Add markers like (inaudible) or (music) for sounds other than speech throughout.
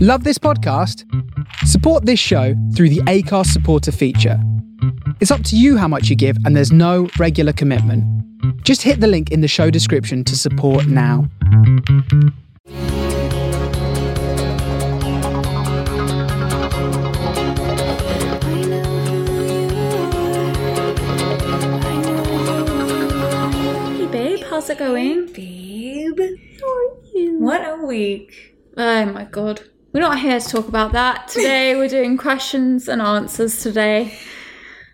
Love this podcast? Support this show through the Anchor supporter feature. It's up to you how much you give, and there's no regular commitment. Just hit the link in the show description to support now. Hey babe, how's it going? Babe, How are you? what a week. Oh my god. We're not here to talk about that today. We're doing questions and answers today.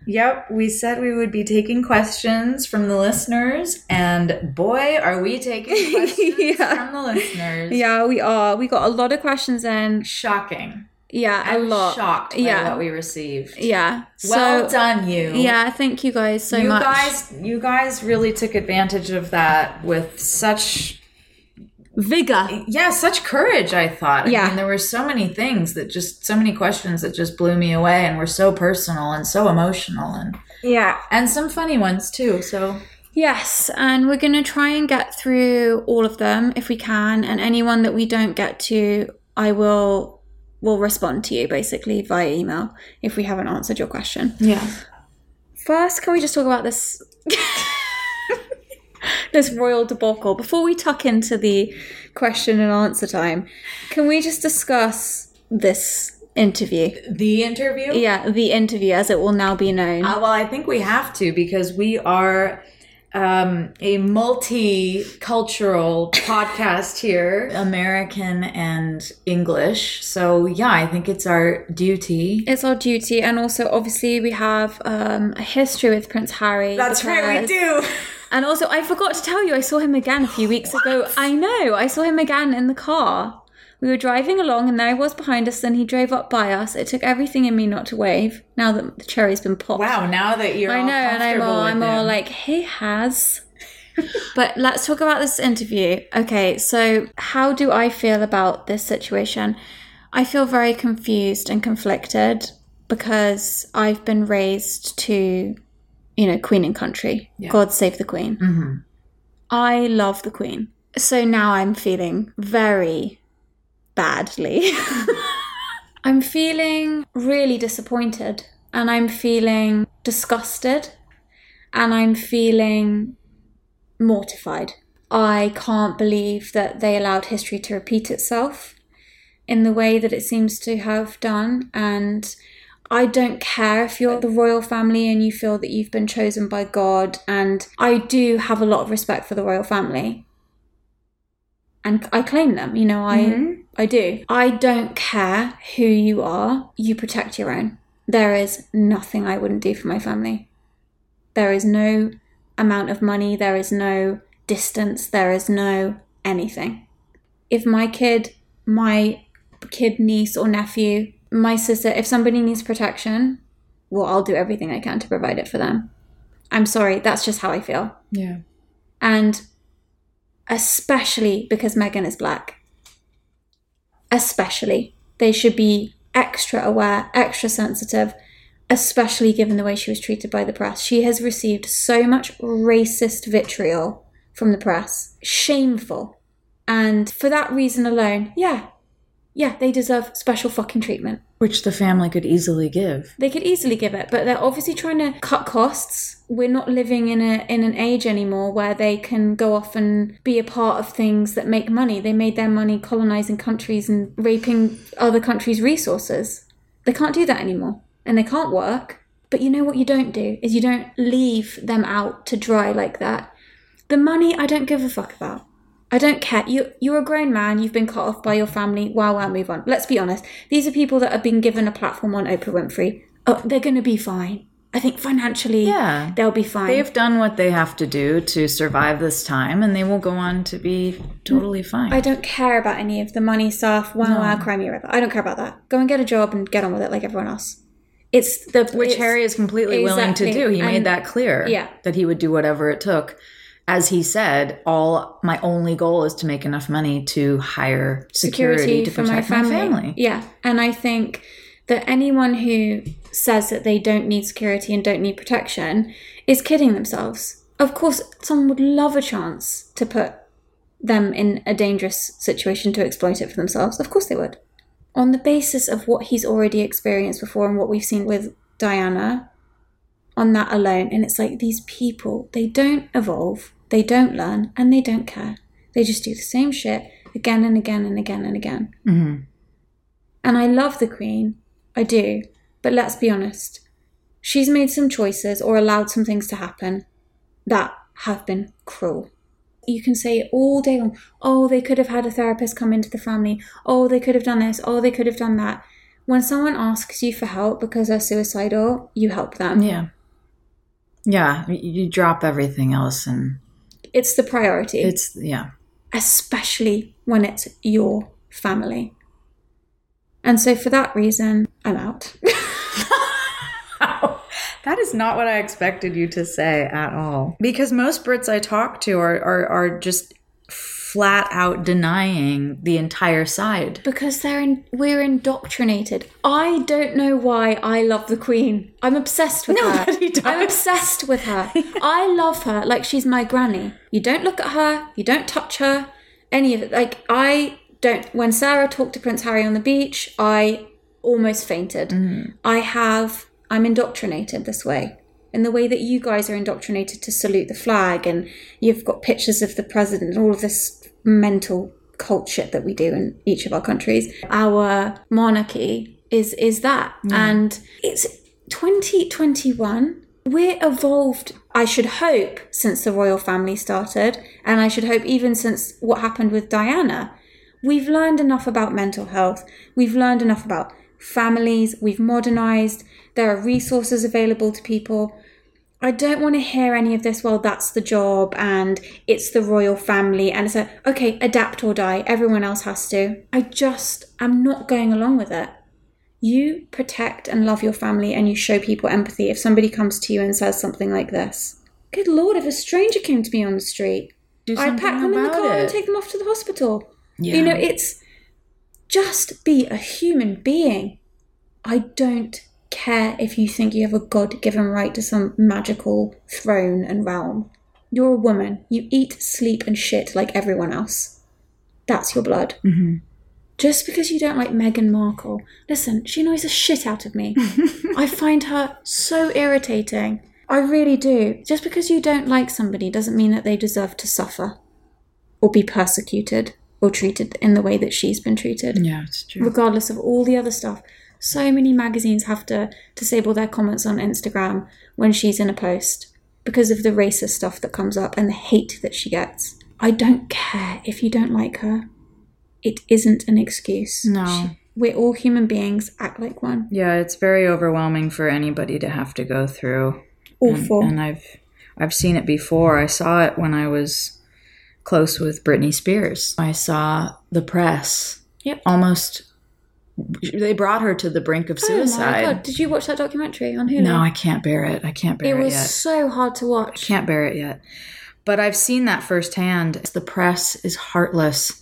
Yep, we said we would be taking questions from the listeners, and boy, are we taking (laughs) questions Yeah. from the listeners. Yeah, we are. We got a lot of questions in. Shocking. Yeah, I a lot. shocked Yeah. what we received. Yeah. Well so, done, you. Yeah, thank you guys so you much. guys, you guys really took advantage of that with such, Vigor. yeah, such courage. I thought. Yeah. I mean, there were so many things that just, so many questions that just blew me away, and were so personal and so emotional, and Yeah. and some funny ones too. So Yes, and we're going to try and get through all of them if we can, and anyone that we don't get to, I will will respond to you basically via email if we haven't answered your question. yeah. First, can we just talk about this (laughs) (laughs) this royal debacle before we tuck into the question and answer time? Can we just discuss this interview? The interview? Yeah, the interview as it will now be known. Uh, well, I think we have to because we are um, a multicultural (laughs) podcast here, American and English. So, yeah, I think it's our duty. it's our duty, and also obviously we have um, a history with Prince Harry. That's right, we do. (laughs) And also, I forgot to tell you, I saw him again a few weeks ago. (gasps) I know, I saw him again in the car. We were driving along, and there he was behind us, and he drove up by us. It took everything in me not to wave. Now that the cherry's been popped, Wow, now that you're I know, and I'm all, I'm all like, he has. (laughs) but let's talk about this interview. Okay, so how do I feel about this situation? I feel very confused and conflicted because I've been raised to, you know, Queen and country. God save the Queen. Mhm. I love the Queen. So now I'm feeling very badly. (laughs) I'm feeling really disappointed and I'm feeling disgusted and I'm feeling mortified. I can't believe that they allowed history to repeat itself in the way that it seems to have done. And I don't care if you're the royal family and you feel that you've been chosen by God. And I do have a lot of respect for the royal family. And I claim them, you know, I Mhm. I do. I don't care who you are, you protect your own. There is nothing I wouldn't do for my family. There is no amount of money, there is no distance, there is no anything. If my kid, my kid, niece, or nephew, my sister, if somebody needs protection, well, I'll do everything I can to provide it for them. I'm sorry, that's just how I feel. Yeah. And especially because Meghan is black. Especially. They should be extra aware, extra sensitive, especially given the way she was treated by the press. She has received so much racist vitriol from the press. Shameful. And for that reason alone, yeah, yeah, they deserve special fucking treatment. Which the family could easily give. They could easily give it, but they're obviously trying to cut costs. We're not living in a in an age anymore where they can go off and be a part of things that make money. They made their money colonizing countries and raping other countries' resources. They can't do that anymore. And they can't work. But you know what you don't do is you don't leave them out to dry like that. The money I don't give a fuck about. I don't care. You you're a grown man. You've been cut off by your family. Wow, wow, move on. Let's be honest. These are people that have been given a platform on Oprah Winfrey. Oh, they're going to be fine. I think financially, Yeah. they'll be fine. They've done what they have to do to survive this time, and they will go on to be totally mm, fine. I don't care about any of the money stuff. Wow, wow, cry me a river. I don't care about that. Go and get a job and get on with it like everyone else. It's the Which it's- Harry is completely willing to do. He made that clear. Yeah. That he would do whatever it took. As he said, all my only goal is to make enough money to hire security, to protect my family. Yeah, and I think that anyone who says that they don't need security and don't need protection is kidding themselves. Of course, someone would love a chance to put them in a dangerous situation to exploit it for themselves. Of course they would. on the basis of what he's already experienced before and what we've seen with Diana, on that alone. And it's like these people, they don't evolve, they don't learn, and they don't care. They just do the same shit again and again and again and again. Mm-hmm. And I love the Queen, I do. But let's be honest, she's made some choices or allowed some things to happen that have been cruel. You can say all day long, oh, they could have had a therapist come into the family. Oh, they could have done this. Oh, they could have done that. When someone asks you for help because they're suicidal, you help them. Yeah. Yeah. You drop everything else and It's the priority, it's, yeah. especially when it's your family. And so, for that reason, I'm out. (laughs) That is not what I expected you to say at all. Because most Brits I talk to are, are, are just flat out denying the entire side. because they're in, we're indoctrinated. I don't know why I love the Queen. I'm obsessed with Nobody her. does. I'm obsessed with her. (laughs) I love her like she's my granny. You don't look at her. You don't touch her. Any of it. Like I don't. When Sarah talked to Prince Harry on the beach, I almost fainted. Mm. I have. I'm indoctrinated this way. In the way that you guys are indoctrinated to salute the flag, and you've got pictures of the president, and all of this mental culture that we do in each of our countries. Our monarchy is is that, and it's 2021. We're evolved. I should hope since the royal family started, and I should hope even since what happened with Diana. We've learned enough about mental health. We've learned enough about families. We've modernized. There are resources available to people. I don't want to hear any of this. Well, that's the job, and it's the royal family, and it's a okay, adapt or die. Everyone else has to. I just am not going along with it. You protect and love your family, and you show people empathy. If somebody comes to you and says something like this, good lord, if a stranger came to me on the street, I'd pack them in the car and take them off to the hospital. Yeah. You know, it's just be a human being. I don't care if you think you have a God given right to some magical throne and realm. You're a woman. You eat, sleep, and shit like everyone else. That's your blood. Mhm. Just because you don't like Meghan Markle, listen, she annoys the shit out of me. (laughs) I find her so irritating. I really do. Just because you don't like somebody doesn't mean that they deserve to suffer or be persecuted or treated in the way that she's been treated Yeah, it's true. regardless of all the other stuff. So many magazines have to disable their comments on Instagram when she's in a post because of the racist stuff that comes up and the hate that she gets. I don't care if you don't like her. It isn't an excuse. No. She- we're all human beings, act like one. Yeah, it's very overwhelming for anybody to have to go through. Awful. And, and I've I've seen it before. I saw it when I was close with Britney Spears. I saw the press Yep. almost they brought her to the brink of suicide. Oh my god, did you watch that documentary on Hulu? no, I can't bear it. I can't bear it, It was yet. so hard to watch. I Can't bear it yet. But I've seen that firsthand. The press is heartless.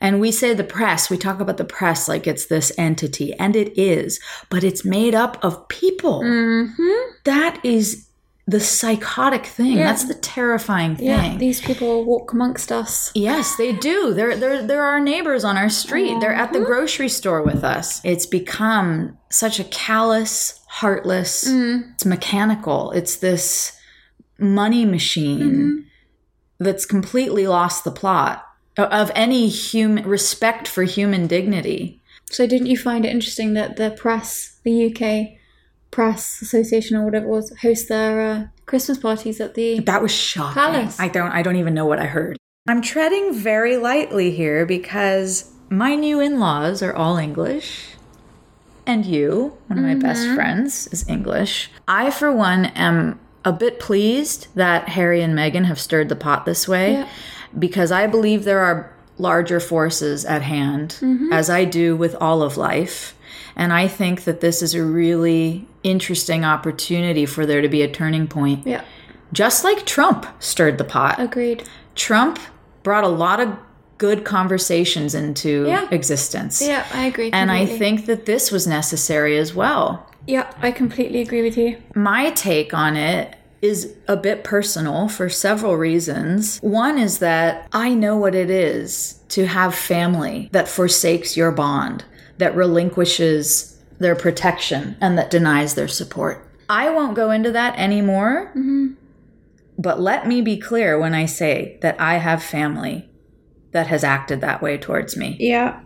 And we say the press, we talk about the press like it's this entity, and it is, but it's made up of people. Mm-hmm. That is the psychotic thing. Yeah. That's the terrifying thing. Yeah, these people walk amongst us. Yes, they do. They're they're they're our neighbors on our street. They're at the Mm-hmm. grocery store with us. It's become such a callous, heartless. Mm. It's mechanical. It's this money machine Mm-hmm. that's completely lost the plot of any human respect for human dignity. So didn't you find it interesting that the press, the UK Press Association or whatever it was, host their uh, Christmas parties at the That was shocking. Palace. I don't I don't even know what I heard. I'm treading very lightly here because my new in-laws are all English. And you, one of my best friends, is English. I for one am a bit pleased that Harry and Meghan have stirred the pot this way Yeah. because I believe there are larger forces at hand, as I do with all of life. And I think that this is a really interesting opportunity for there to be a turning point Yeah, just like Trump stirred the pot. agreed. Trump brought a lot of good conversations into Yeah. existence. Yeah, I agree. And I think that this was necessary as well. Yeah, I completely agree with you. My take on it is a bit personal for several reasons. One is that I know what it is to have family that forsakes your bond, that relinquishes their protection and that denies their support. I won't go into that anymore. Mm-hmm. But let me be clear when I say that I have family that has acted that way towards me. Yeah.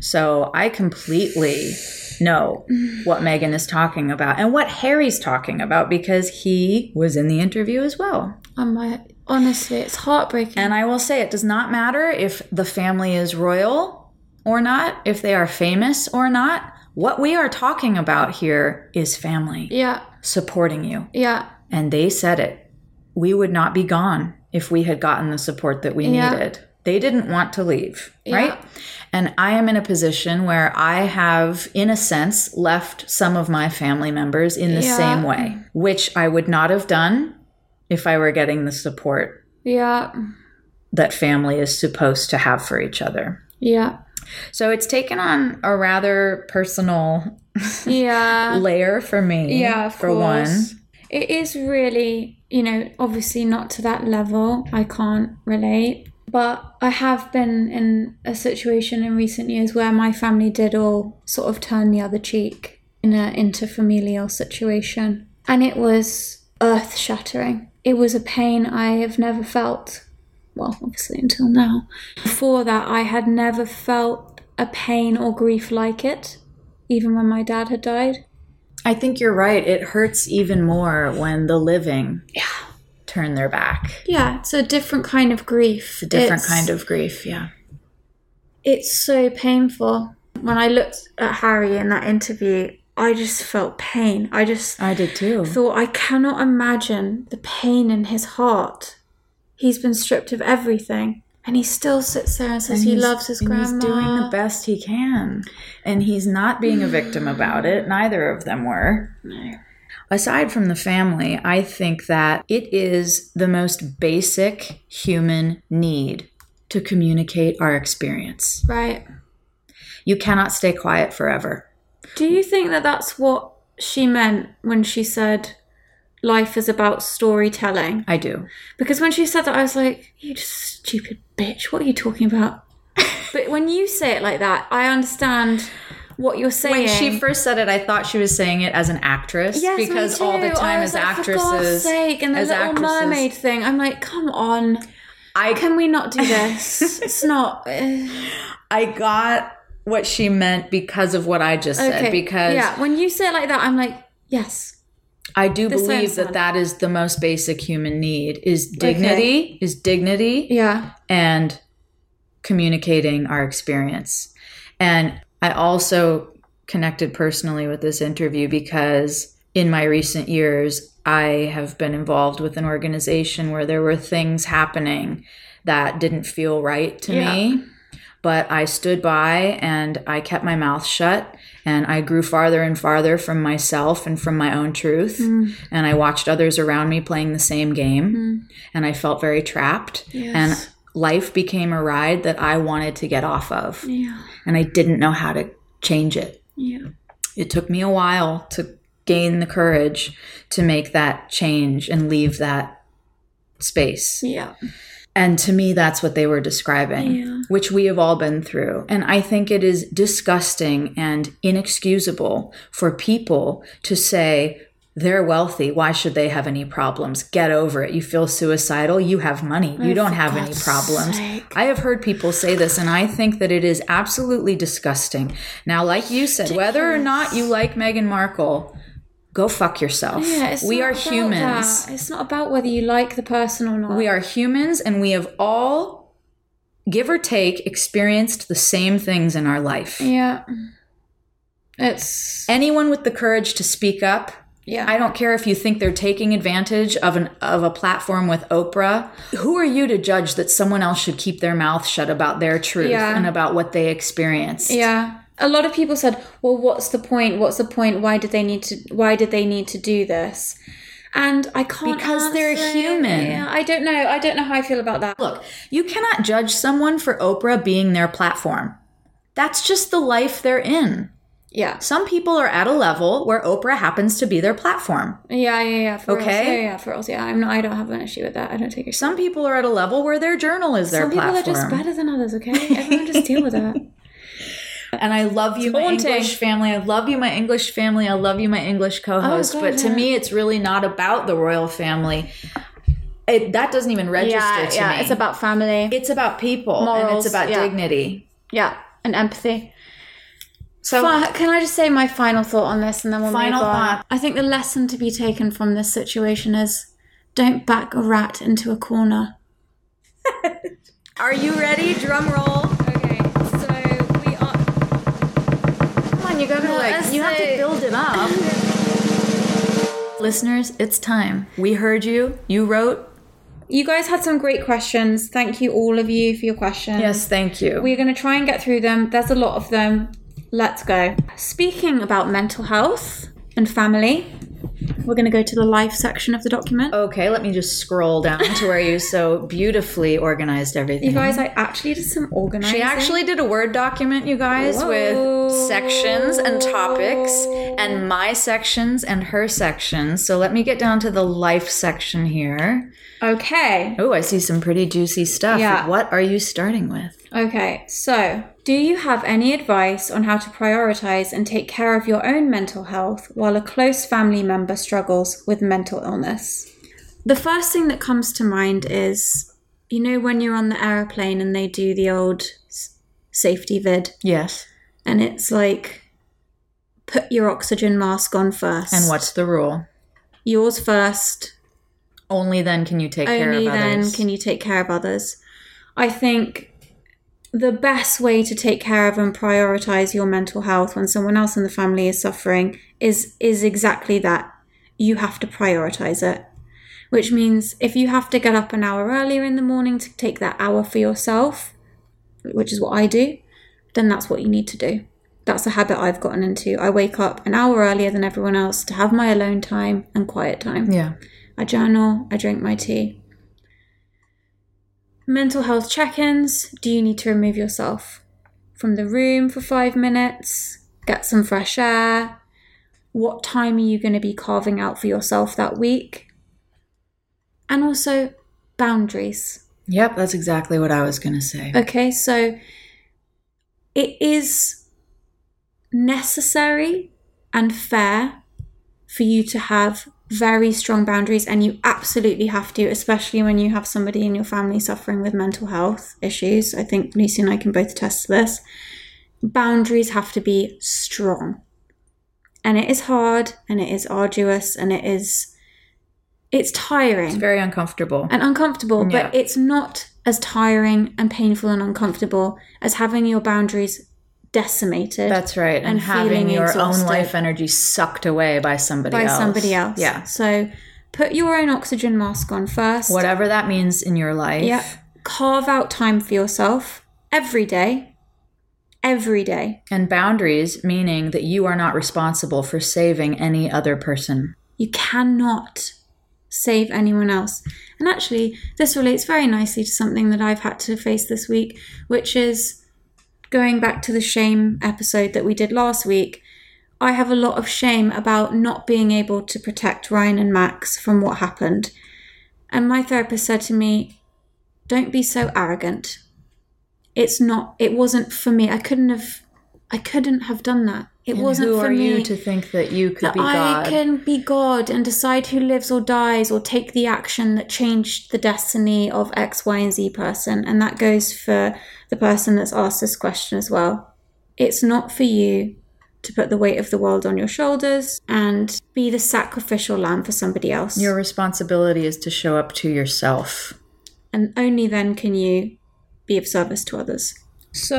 So I completely know what Meghan is talking about and what Harry's talking about because he was in the interview as well. I'm like, honestly, it's heartbreaking. And I will say it does not matter if the family is royal or not, if they are famous or not. What we are talking about here is family yeah. supporting you. Yeah. And they said it. We would not be gone if we had gotten the support that we Yeah. needed. They didn't want to leave, Yeah. right? And I am in a position where I have, in a sense, left some of my family members in the Yeah. same way, which I would not have done if I were getting the support Yeah. that family is supposed to have for each other. Yeah. So it's taken on a rather personal Yeah. (laughs) layer for me. Yeah, for course. one. It is really, you know, obviously not to that level. I can't relate. But I have been in a situation in recent years where my family did all sort of turn the other cheek in an interfamilial situation. And it was earth shattering. It was a pain I have never felt. Well, obviously until now. Before that, I had never felt a pain or grief like it, even when my dad had died. I think you're right. It hurts even more when the living yeah. turn their back. Yeah, it's a different kind of grief. It's a different kind of grief, yeah. It's so painful. When I looked at Harry in that interview, I just felt pain. I just I did too. thought, I cannot imagine the pain in his heart. He's been stripped of everything. And he still sits there and says he loves his and grandma. He's doing the best he can. And he's not being a victim about it. Neither of them were. Aside from the family, I think that it is the most basic human need to communicate our experience. Right. You cannot stay quiet forever. Do you think that that's what she meant when she said life is about storytelling? I do. Because when she said that, I was like, you just stupid bitch. What are you talking about? (laughs) but when you say it like that, I understand what you're saying. When she first said it, I thought she was saying it as an actress Yes, because all the time as like, actresses, For God's sake, and the Little actresses, Mermaid thing. I'm like, come on. I Can we not do this? it's not. uh, (laughs) I got what she meant because of what I just said. Because yeah, when you say it like that, I'm like, yes. I do This believe that that is the most basic human need is dignity, is dignity, Yeah. and communicating our experience. And I also connected personally with this interview because in my recent years, I have been involved with an organization where there were things happening that didn't feel right to Yeah. me. But I stood by and I kept my mouth shut and I grew farther and farther from myself and from my own truth. Mm. And I watched others around me playing the same game and I felt very trapped. Yes. And life became a ride that I wanted to get off of. Yeah. And I didn't know how to change it. Yeah. It took me a while to gain the courage to make that change and leave that space. Yeah. And to me, that's what they were describing, Yeah. which we have all been through. And I think it is disgusting and inexcusable for people to say, they're wealthy. Why should they have any problems? Get over it. You feel suicidal. You have money. You Oh, don't have any problems. sake. I have heard people say this, and I think that it is absolutely disgusting. Now, like you said, whether or not you like Meghan Markle, go fuck yourself. Yeah, it's we not are about humans. that. It's not about whether you like the person or not. We are humans and we have all, give or take, experienced the same things in our life. Yeah. It's Anyone with the courage to speak up, yeah. I don't care if you think they're taking advantage of an of a platform with Oprah. Who are you to judge that someone else should keep their mouth shut about their truth Yeah. and about what they experienced? Yeah. A lot of people said, "Well, what's the point? What's the point? Why did they need to why did they need to do this?" And I can't Because they're answer human. Yeah, I don't know. I don't know how I feel about that. Look, you cannot judge someone for Oprah being their platform. That's just the life they're in. Yeah. Some people are at a level where Oprah happens to be their platform. Yeah, yeah, yeah. For Okay. Us. Yeah, yeah, for us. Yeah, I'm not I don't have an issue with that. I don't take it. Some people are at a level where their journal is their Some people are just better than others, okay? (laughs) Everyone just deal with that. And I love you, my haunting. English family. I love you, my English family. I love you, my English oh, co-host. God, but to yeah. me, it's really not about the royal family. It, that doesn't even register yeah, to yeah. me. It's about family. it's about people and Morals, it's about yeah. dignity. yeah, and empathy. So Fi- Can I just say my final thought on this, and then we'll Final move on? thought. I think the lesson to be taken from this situation is don't back a rat into a corner. (laughs) Are you ready? Drum roll. You gotta like you have to build it up. Listeners, it's time. We heard you. You wrote. You guys had some great questions. Thank you, all of you, for your questions. Yes, thank you. We're going to try and get through them. There's a lot of them. Let's go. Speaking about mental health and family, we're going to go to the life section of the document. okay, let me just scroll down to where you so beautifully organized everything. You guys, I actually did some organizing. She actually did a Word document, you guys, Whoa. with sections and topics, and my sections and her sections. So let me get down to the life section here. Okay. Oh, I see some pretty juicy stuff. Yeah. What are you starting with? Okay, so do you have any advice on how to prioritize and take care of your own mental health while a close family member struggles with mental illness? The first thing that comes to mind is you know, when you're on the aeroplane and they do the old safety vid, Yes. and it's like, put your oxygen mask on first. And what's the rule? Yours first, Only then can you take care only then can you take care of others. I think the best way to take care of and prioritize your mental health when someone else in the family is suffering is is exactly that. You have to prioritize it. Which means if you have to get up an hour earlier in the morning to take that hour for yourself, which is what I do, then that's what you need to do. That's a habit I've gotten into. I wake up an hour earlier than everyone else to have my alone time and quiet time. yeah. I journal, I drink my tea. Mental health check ins. Do you need to remove yourself from the room for five minutes? Get some fresh air? What time are you going to be carving out for yourself that week? And also boundaries. Yep, that's exactly what I was going to say. Okay, so it is necessary and fair for you to have very strong boundaries, and you absolutely have to, especially when you have somebody in your family suffering with mental health issues. I think Lucy and I can both attest to this. Boundaries have to be strong, and it is hard, and it is arduous, and it is it's tiring It's very uncomfortable. and uncomfortable, Yeah. but it's not as tiring and painful and uncomfortable as having your boundaries decimated That's right. And, and having your own life energy sucked away by somebody by else. somebody else. Yeah. So put your own oxygen mask on first. Whatever that means in your life. Yeah. Carve out time for yourself every day. Every day. And boundaries, meaning that you are not responsible for saving any other person. You cannot save anyone else. And actually, this relates very nicely to something that I've had to face this week, which is going back to the shame episode that we did last week. I have a lot of shame about not being able to protect Ryan and Max from what happened. And my therapist said to me, Don't be so arrogant. It's not, it wasn't for me. I couldn't have, I couldn't have done that. It And wasn't who for are me you to think that you could that be God? I can be God and decide who lives or dies or take the action that changed the destiny of X, Y, and Z person. And that goes for the person that's asked this question as well. It's not for you to put the weight of the world on your shoulders and be the sacrificial lamb for somebody else. Your responsibility is to show up to yourself. and only then can you be of service to others. So,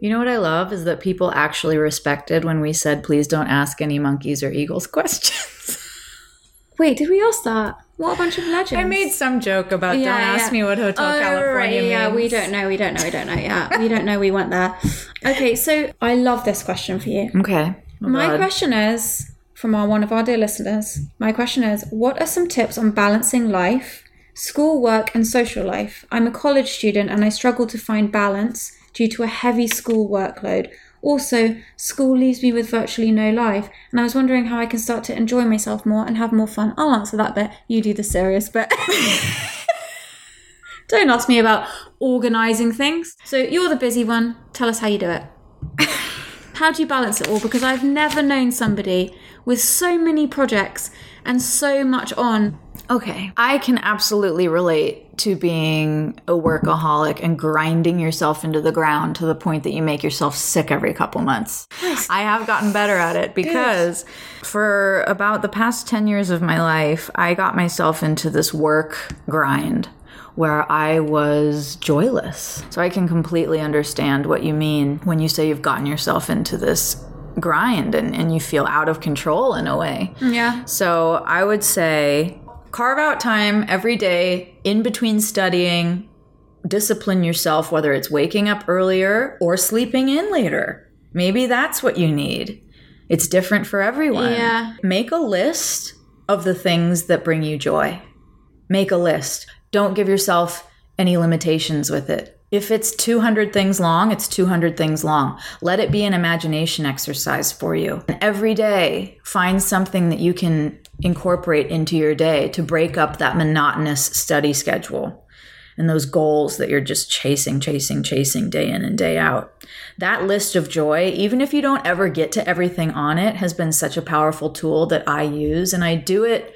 You know what I love is that people actually respected when we said, please don't ask any monkeys or eagles (laughs) questions. wait, did we ask that? What a bunch of legends. I made some joke about don't Yeah, ask yeah. me what Hotel Oh, California right, means. Yeah, we don't know. We don't know. We don't know. Yeah, we don't know. We went there. Okay, so I love this question for you. Okay. Oh, My God. question is from our one of our dear listeners. My question is: What are some tips on balancing life, school, work, and social life? I'm a college student and I struggle to find balance due to a heavy school workload. Also, school leaves me with virtually no life, and I was wondering how I can start to enjoy myself more and have more fun. I'll answer that bit. You do the serious bit. (laughs) Don't ask me about organizing things. So you're the busy one. Tell us how you do it. (laughs) How do you balance it all? Because I've never known somebody with so many projects and so much on. Okay. I can absolutely relate to being a workaholic and grinding yourself into the ground to the point that you make yourself sick every couple months. I have gotten better at it because for about the past 10 years of my life, I got myself into this work grind where I was joyless. So I can completely understand what you mean when you say you've gotten yourself into this grind and, and you feel out of control in a way. Yeah. So I would say carve out time every day in between studying, discipline yourself, whether it's waking up earlier or sleeping in later. Maybe that's what you need. It's different for everyone. Yeah. Make a list of the things that bring you joy. Make a list. Don't give yourself any limitations with it. If it's 200 things long, it's 200 things long. Let it be an imagination exercise for you. And every day, find something that you can incorporate into your day to break up that monotonous study schedule and those goals that you're just chasing, chasing, chasing day in and day out. That list of joy, even if you don't ever get to everything on it, has been such a powerful tool that I use. And I do it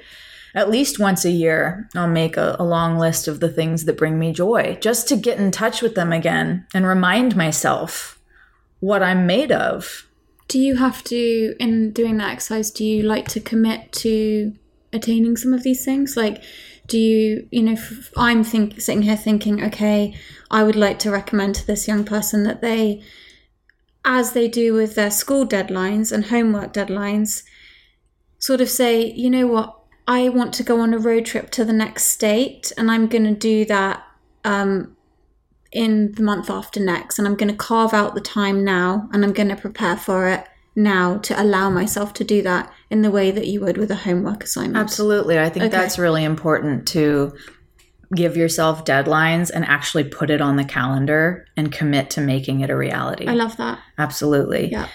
at least once a year. I'll make a, a long list of the things that bring me joy just to get in touch with them again and remind myself what I'm made of. Do you have to, in doing that exercise, do you like to commit to attaining some of these things? Like, do you, you know, I'm think, sitting here thinking, okay, I would like to recommend to this young person that they, as they do with their school deadlines and homework deadlines, sort of say, you know what, I want to go on a road trip to the next state, and I'm going to do that um, in the month after next. And I'm going to carve out the time now, and I'm going to prepare for it now to allow myself to do that in the way that you would with a homework assignment. Absolutely. I think Okay. that's really important to give yourself deadlines and actually put it on the calendar and commit to making it a reality. I love that. Absolutely. Yeah.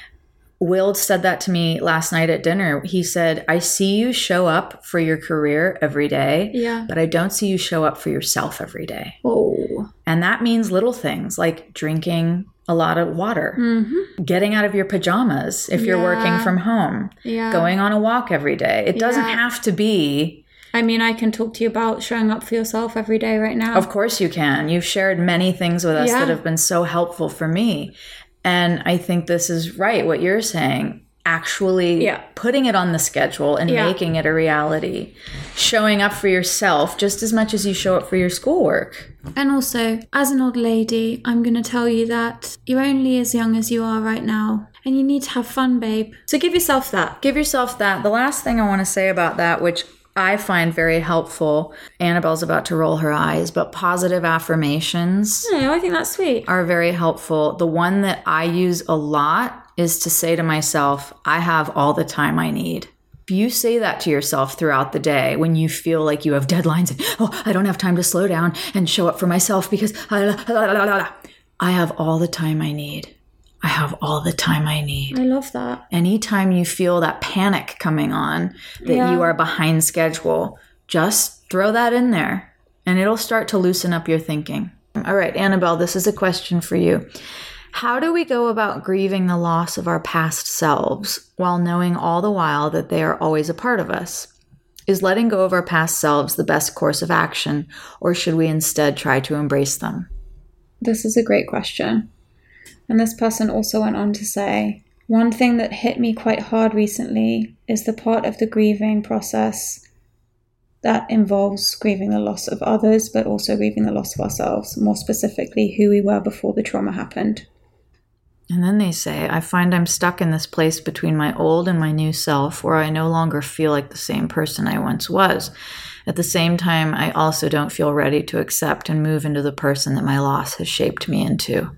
Will said that to me last night at dinner. He said, I see you show up for your career every day, Yeah. but I don't see you show up for yourself every day. Oh. And that means little things like drinking a lot of water, Mm-hmm. getting out of your pajamas if you're working from home, Yeah. going on a walk every day. It doesn't Yeah. have to be I mean, I can talk to you about showing up for yourself every day right now. Of course you can. You've shared many things with us Yeah. that have been so helpful for me. And I think this is right what you're saying. Actually Yeah. putting it on the schedule and Yeah. making it a reality. Showing up for yourself just as much as you show up for your schoolwork. And also, as an old lady, I'm going to tell you that you're only as young as you are right now. And you need to have fun, babe. So give yourself that. Give yourself that. The last thing I want to say about that, which I find very helpful, Annabelle's about to roll her eyes, but positive affirmations. No, I think that's sweet. are very helpful. The one that I use a lot is to say to myself, I have all the time I need. If you say that to yourself throughout the day when you feel like you have deadlines and, oh, I don't have time to slow down and show up for myself because I have all the time I need. I have all the time I need. I love that. Anytime you feel that panic coming on that Yeah. you are behind schedule, just throw that in there and it'll start to loosen up your thinking. All right, Annabelle, this is a question for you. How do we go about grieving the loss of our past selves while knowing all the while that they are always a part of us? Is letting go of our past selves the best course of action, or should we instead try to embrace them? This is a great question. And this person also went on to say one thing that hit me quite hard recently is the part of the grieving process that involves grieving the loss of others, but also grieving the loss of ourselves, more specifically, who we were before the trauma happened. And then they say, I find I'm stuck in this place between my old and my new self where I no longer feel like the same person I once was. At the same time, I also don't feel ready to accept and move into the person that my loss has shaped me into.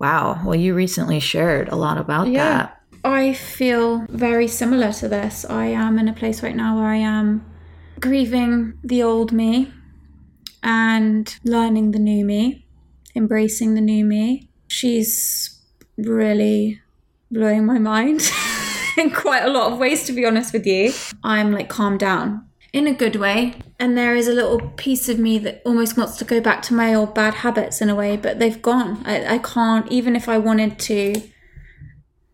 Wow. Well, you recently shared a lot about that. I feel very similar to this. I am in a place right now where I am grieving the old me and learning the new me, embracing the new me. She's really blowing my (laughs) mind in quite a lot of ways, to be honest with you. I'm like, calm down in a good way. And there is a little piece of me that almost wants to go back to my old bad habits in a way, but they've gone. I, I can't, even if I wanted to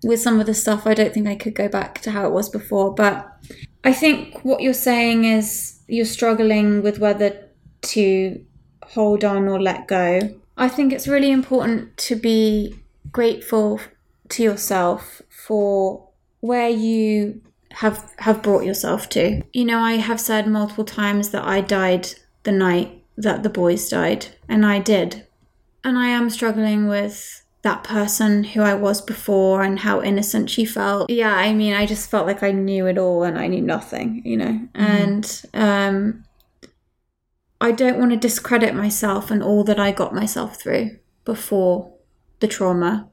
with some of the stuff, I don't think I could go back to how it was before. But I think what you're saying is you're struggling with whether to hold on or let go. I think it's really important to be grateful to yourself for where you have have brought yourself to. You know, I have said multiple times that I died the night that the boys died, and I did. And I am struggling with that person who I was before and how innocent she felt. Yeah, I mean, I just felt like I knew it all and I knew nothing, you know. Mm-hmm. And um I don't want to discredit myself and all that I got myself through before the trauma.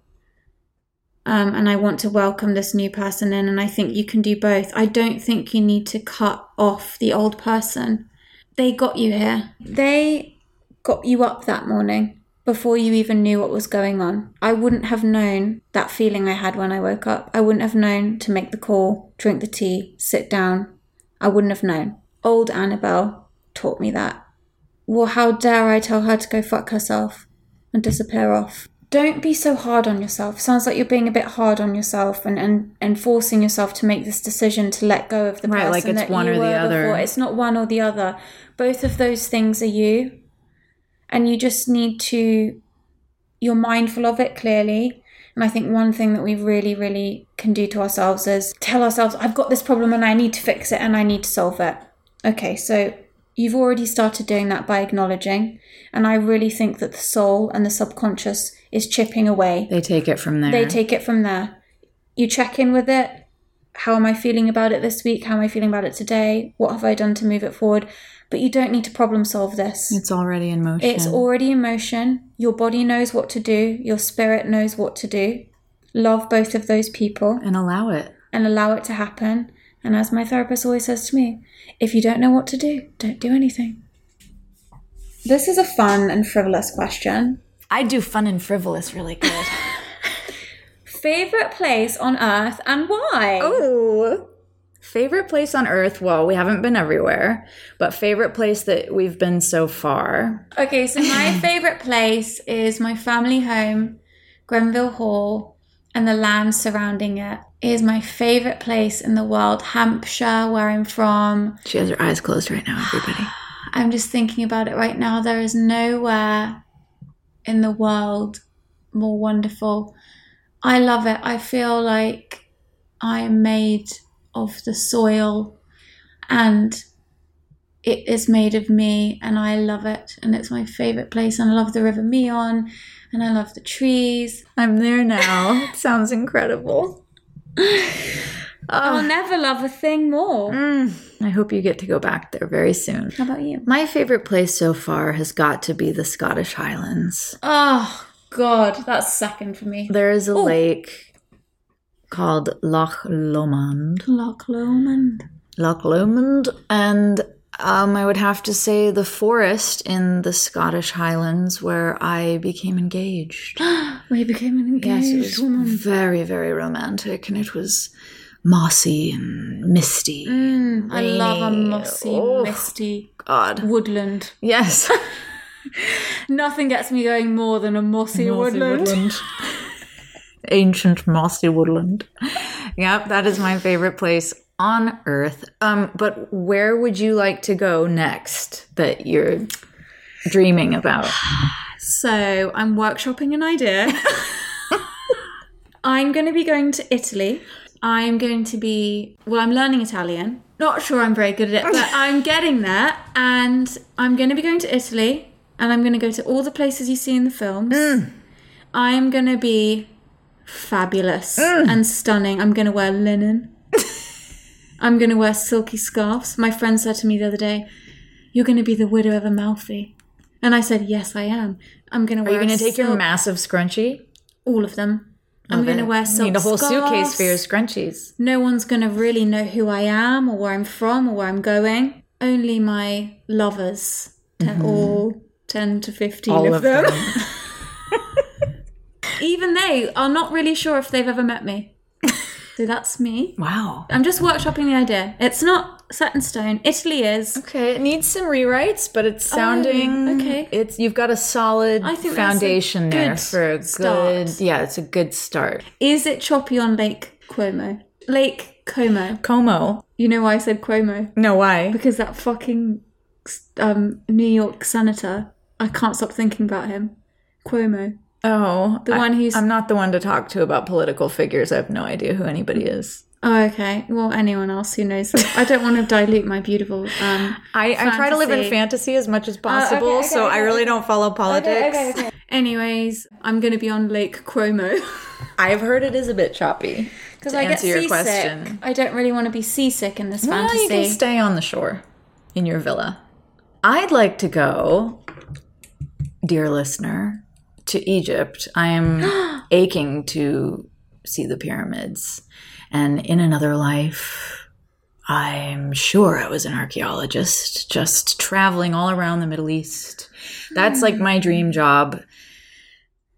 Um, and I want to welcome this new person in, and I think you can do both. I don't think you need to cut off the old person. They got you here. They got you up that morning before you even knew what was going on. I wouldn't have known that feeling I had when I woke up. I wouldn't have known to make the call, drink the tea, sit down. I wouldn't have known. Old Annabelle taught me that. Well, how dare I tell her to go fuck herself and disappear off? Don't be so hard on yourself. Sounds like you're being a bit hard on yourself and, and, and forcing yourself to make this decision to let go of the right, person like it's that one you or the were other. before. It's not one or the other. Both of those things are you. And you just need to you're mindful of it clearly. And I think one thing that we really, really can do to ourselves is tell ourselves, I've got this problem and I need to fix it and I need to solve it. Okay, so you've already started doing that by acknowledging. And I really think that the soul and the subconscious is chipping away. They take it from there. They take it from there. You check in with it. How am I feeling about it this week? How am I feeling about it today? What have I done to move it forward? But you don't need to problem solve this. It's already in motion. It's already in motion. Your body knows what to do, your spirit knows what to do. Love both of those people and allow it. and allow it to happen. And as my therapist always says to me, if you don't know what to do, don't do anything. This is a fun and frivolous question. I do fun and frivolous really good. (laughs) Favorite place on earth and why? oh. Favorite place on earth? Well, we haven't been everywhere, but favorite place that we've been so far. Okay, so my (laughs) favorite place is my family home, Grenville Hall, and the land surrounding it. It is my favorite place in the world. Hampshire, where I'm from. She has her eyes closed right now, everybody. (sighs) I'm just thinking about it right now. There is nowhere in the world more wonderful. I love it. I feel like I am made of the soil and it is made of me and I love it and it's my favorite place and I love the River Meon and I love the trees. I'm there now. (laughs) sounds incredible. (laughs) I'll never love a thing more. Mm, I hope you get to go back there very soon. How about you? My favorite place so far has got to be the Scottish Highlands. Oh god, that's second for me. There is a lake called Loch Lomond. Loch Lomond. Loch Lomond, and um, I would have to say the forest in the Scottish Highlands where I became engaged. (gasps) where We became engaged Yes, it was woman. very, very romantic, and it was mossy and misty. Mm, I love a mossy, Oh, misty God. woodland. Yes. (laughs) (laughs) Nothing gets me going more than a mossy, woodland. (laughs) Ancient mossy woodland. Yep, that is my favorite place on earth. Um, but where would you like to go next that you're dreaming about? (sighs) So I'm workshopping an idea. I'm going to be going to Italy. I'm going to be, well, I'm learning Italian. Not sure I'm very good at it, but I'm (laughs) getting there. And I'm going to be going to Italy. And I'm going to go to all the places you see in the films. Mm. I am going to be fabulous mm. and stunning. I'm going to wear linen. (laughs) I'm going to wear silky scarves. My friend said to me the other day, You're going to be the widow of Amalfi. And I said, Yes, I am. I'm going to wear. Are you going to take your massive scrunchie? all of them. I'm going to wear You silk need a whole suitcase for your scrunchies. No one's going to really know who I am or where I'm from or where I'm going. Only my lovers, ten, all 10 to 15 Mm-hmm. All of, of them. them. (laughs) Even they are not really sure if they've ever met me. (laughs) so that's me. Wow. I'm just workshopping the idea. It's not set in stone. Italy is. Okay, it needs some rewrites, but it's sounding Oh, okay. It's you've got a solid I think foundation there for a good. start. Yeah, it's a good start. Is it choppy on Lake Como? Lake Como. Como. You know why I said Cuomo? No, why? Because that fucking um, New York senator, I can't stop thinking about him. Cuomo. Oh, The I- one who's- I'm not the one to talk to about political figures. I have no idea who anybody is. Oh, okay. Well, anyone else who knows. I don't want to (laughs) dilute my beautiful. Um, I, I try to live in Fantasy. as much as possible, okay, so I really don't follow politics. anyways, I'm going to be on Lake Como. (laughs) I've heard it is a bit choppy. (laughs) Because I get your seasick. question. I don't really want to be seasick in this Well, fantasy. you can stay on the shore in your villa. I'd like to go, dear listener, to Egypt. I am (gasps) aching to see the pyramids. And in another life, I'm sure I was an archaeologist, just traveling all around the Middle East. That's like my dream job.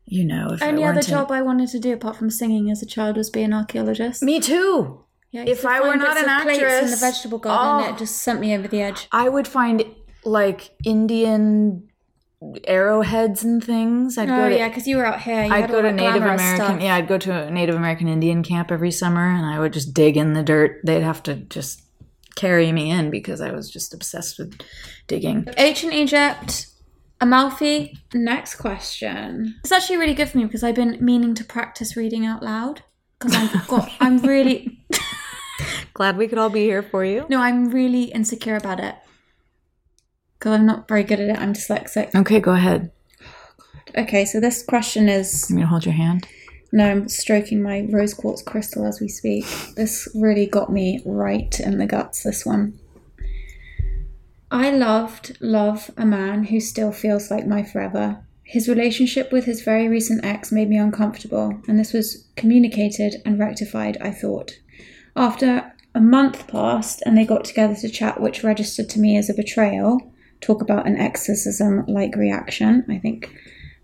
You know, if I Only other job I wanted to do apart from singing as a child was be an archaeologist. Me too. Yeah, if I were not an plates in the vegetable garden, Oh. it just sent me over the edge. I would find like Indian arrowheads and things. I'd Oh go to yeah, because you were out here. You I'd had go to Native American stuff. yeah, I'd go to a Native American Indian camp every summer and I would just dig in the dirt. They'd have to just carry me in because I was just obsessed with digging. Ancient Egypt, Amalfi. Next question. It's actually really good for me because I've been meaning to practice reading out loud because I've (laughs) got. I'm really Glad we could all be here for you. no. I'm really insecure about it because I'm not very good at it. I'm dyslexic. Okay, go ahead. Okay, so this question is I'm gonna hold your hand. No, I'm stroking my rose quartz crystal as we speak. This really got me right in the guts, this one. I loved, love a man who still feels like my forever. His relationship with his very recent ex made me uncomfortable, and this was communicated and rectified, I thought. After a month passed and they got together to chat, which registered to me as a betrayal, talk about an exorcism like reaction. I think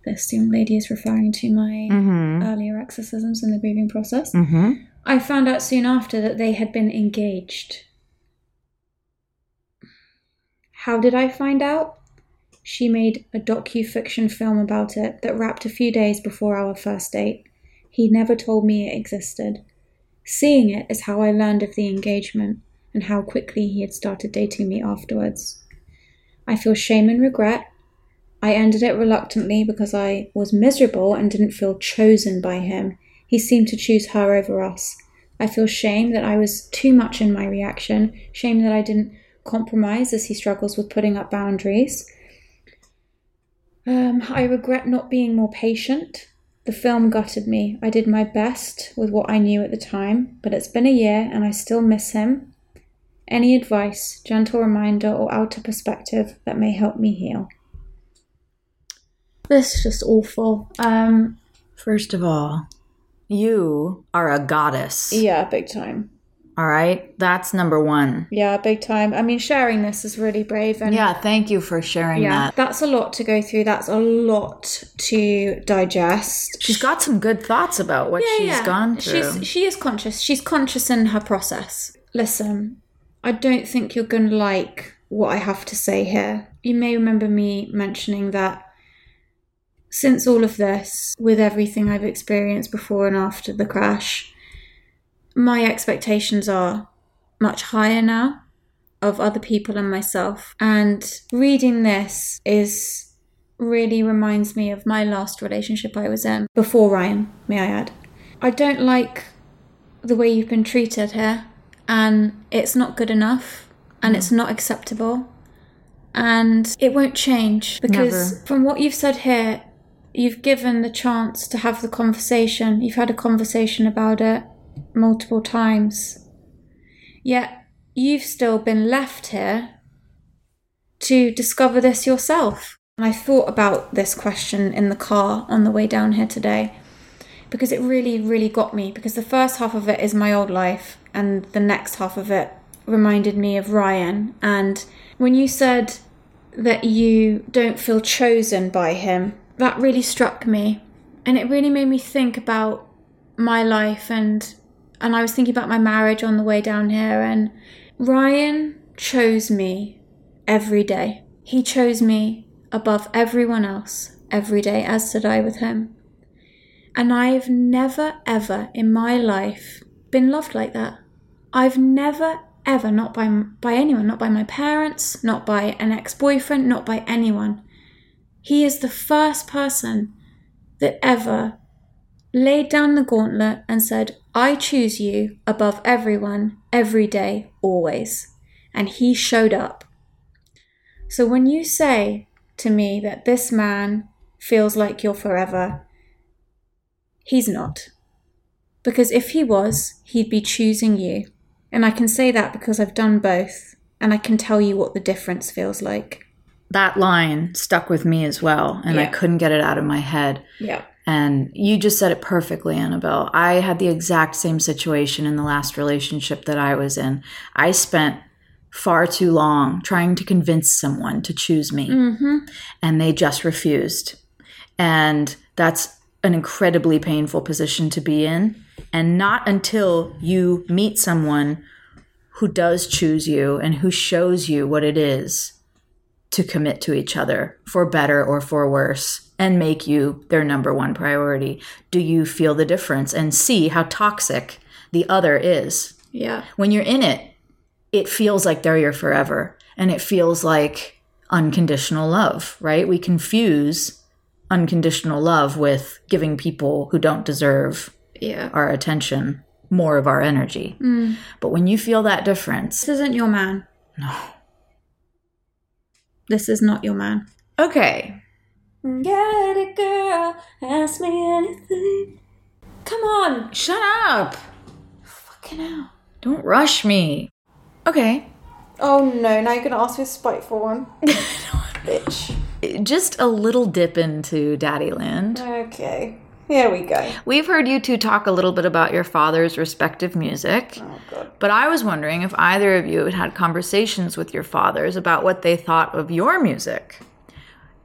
this young lady is referring to my Mm-hmm. earlier exorcisms in the grieving process. Mm-hmm. I found out soon after that they had been engaged. How did I find out? She made a docu-fiction film about it that wrapped a few days before our first date. He never told me it existed. Seeing it is how I learned of the engagement and how quickly he had started dating me afterwards. I feel shame and regret. I ended it reluctantly because I was miserable and didn't feel chosen by him. He seemed to choose her over us. I feel shame that I was too much in my reaction, shame that I didn't compromise as he struggles with putting up boundaries. Um, I regret not being more patient. The film gutted me. I did my best with what I knew at the time, but it's been a year and I still miss him. Any advice, gentle reminder, or outer perspective that may help me heal? This is just awful. Um, First of all, you are a goddess. yeah, big time. All right? That's number one. Yeah, big time. I mean, sharing this is really brave, and Yeah, thank you for sharing yeah, that. that's a lot to go through. That's a lot to digest. She's got some good thoughts about what she's gone through. She's she is conscious. She's conscious in her process. Listen, I don't think you're gonna like what I have to say here. You may remember me mentioning that since all of this, with everything I've experienced before and after the crash, my expectations are much higher now of other people and myself. And reading this is really reminds me of my last relationship I was in before Ryan, may I add. I don't like the way you've been treated here, and it's not good enough, and it's not acceptable, and it won't change because Never. from what you've said here, you've given the chance to have the conversation. You've had a conversation about it multiple times, yet you've still been left here to discover this yourself. And I thought about this question in the car on the way down here today because it really, really got me. Because the first half of it is my old life, and the next half of it reminded me of Ryan. And when you said that you don't feel chosen by him, that really struck me. And it really made me think about my life and and I was thinking about my marriage on the way down here and Ryan chose me every day. He chose me above everyone else every day, as did I with him. And I've never, ever in my life been loved like that. I've never, ever, not by, by anyone, not by my parents, not by an ex boyfriend, not by anyone. He is the first person that ever laid down the gauntlet and said, I choose you above everyone, every day, always. And he showed up. So when you say to me that this man feels like you're forever, he's not. Because if he was, he'd be choosing you. And I can say that because I've done both, and I can tell you what the difference feels like. That line stuck with me as well, and I couldn't get it out of my head. Yeah. And you just said it perfectly, Annabelle. I had the exact same situation in the last relationship that I was in. I spent far too long trying to convince someone to choose me, Mm-hmm. and they just refused. And that's an incredibly painful position to be in. And not until you meet someone who does choose you and who shows you what it is to commit to each other for better or for worse and make you their number one priority do you feel the difference and see how toxic the other is Yeah. when you're in it it feels like they're your forever and it feels like unconditional love right we confuse unconditional love with giving people who don't deserve Yeah. our attention more of our energy mm. but when you feel that difference This isn't your man. no This is not your man. okay Get it, girl. Ask me anything. Come on. shut up Fucking hell. don't rush me okay Oh no, now you're gonna ask me a spiteful one. (laughs) Bitch. Just a little dip into Daddyland. Okay. Here we go. We've heard you two talk a little bit about your father's respective music, Oh god. but I was wondering if either of you had had conversations with your fathers about what they thought of your music.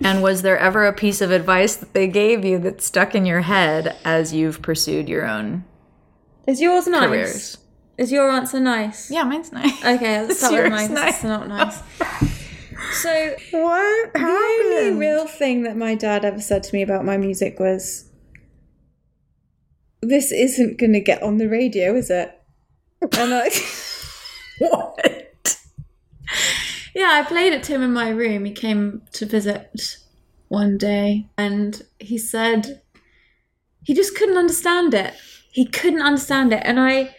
And was there ever a piece of advice that they gave you that stuck in your head as you've pursued your own Is yours nice? careers? Is your answer nice? Yeah, mine's nice. Okay, let's (laughs) Is start with yours mine. 'cause nice? It's not nice. (laughs) So What the only real thing that my dad ever said to me about my music was, "This isn't gonna get on the radio, is it?" And I, (laughs) What? yeah, I played it to him in my room. He came to visit one day, and he said he just couldn't understand it. He couldn't understand it, and I.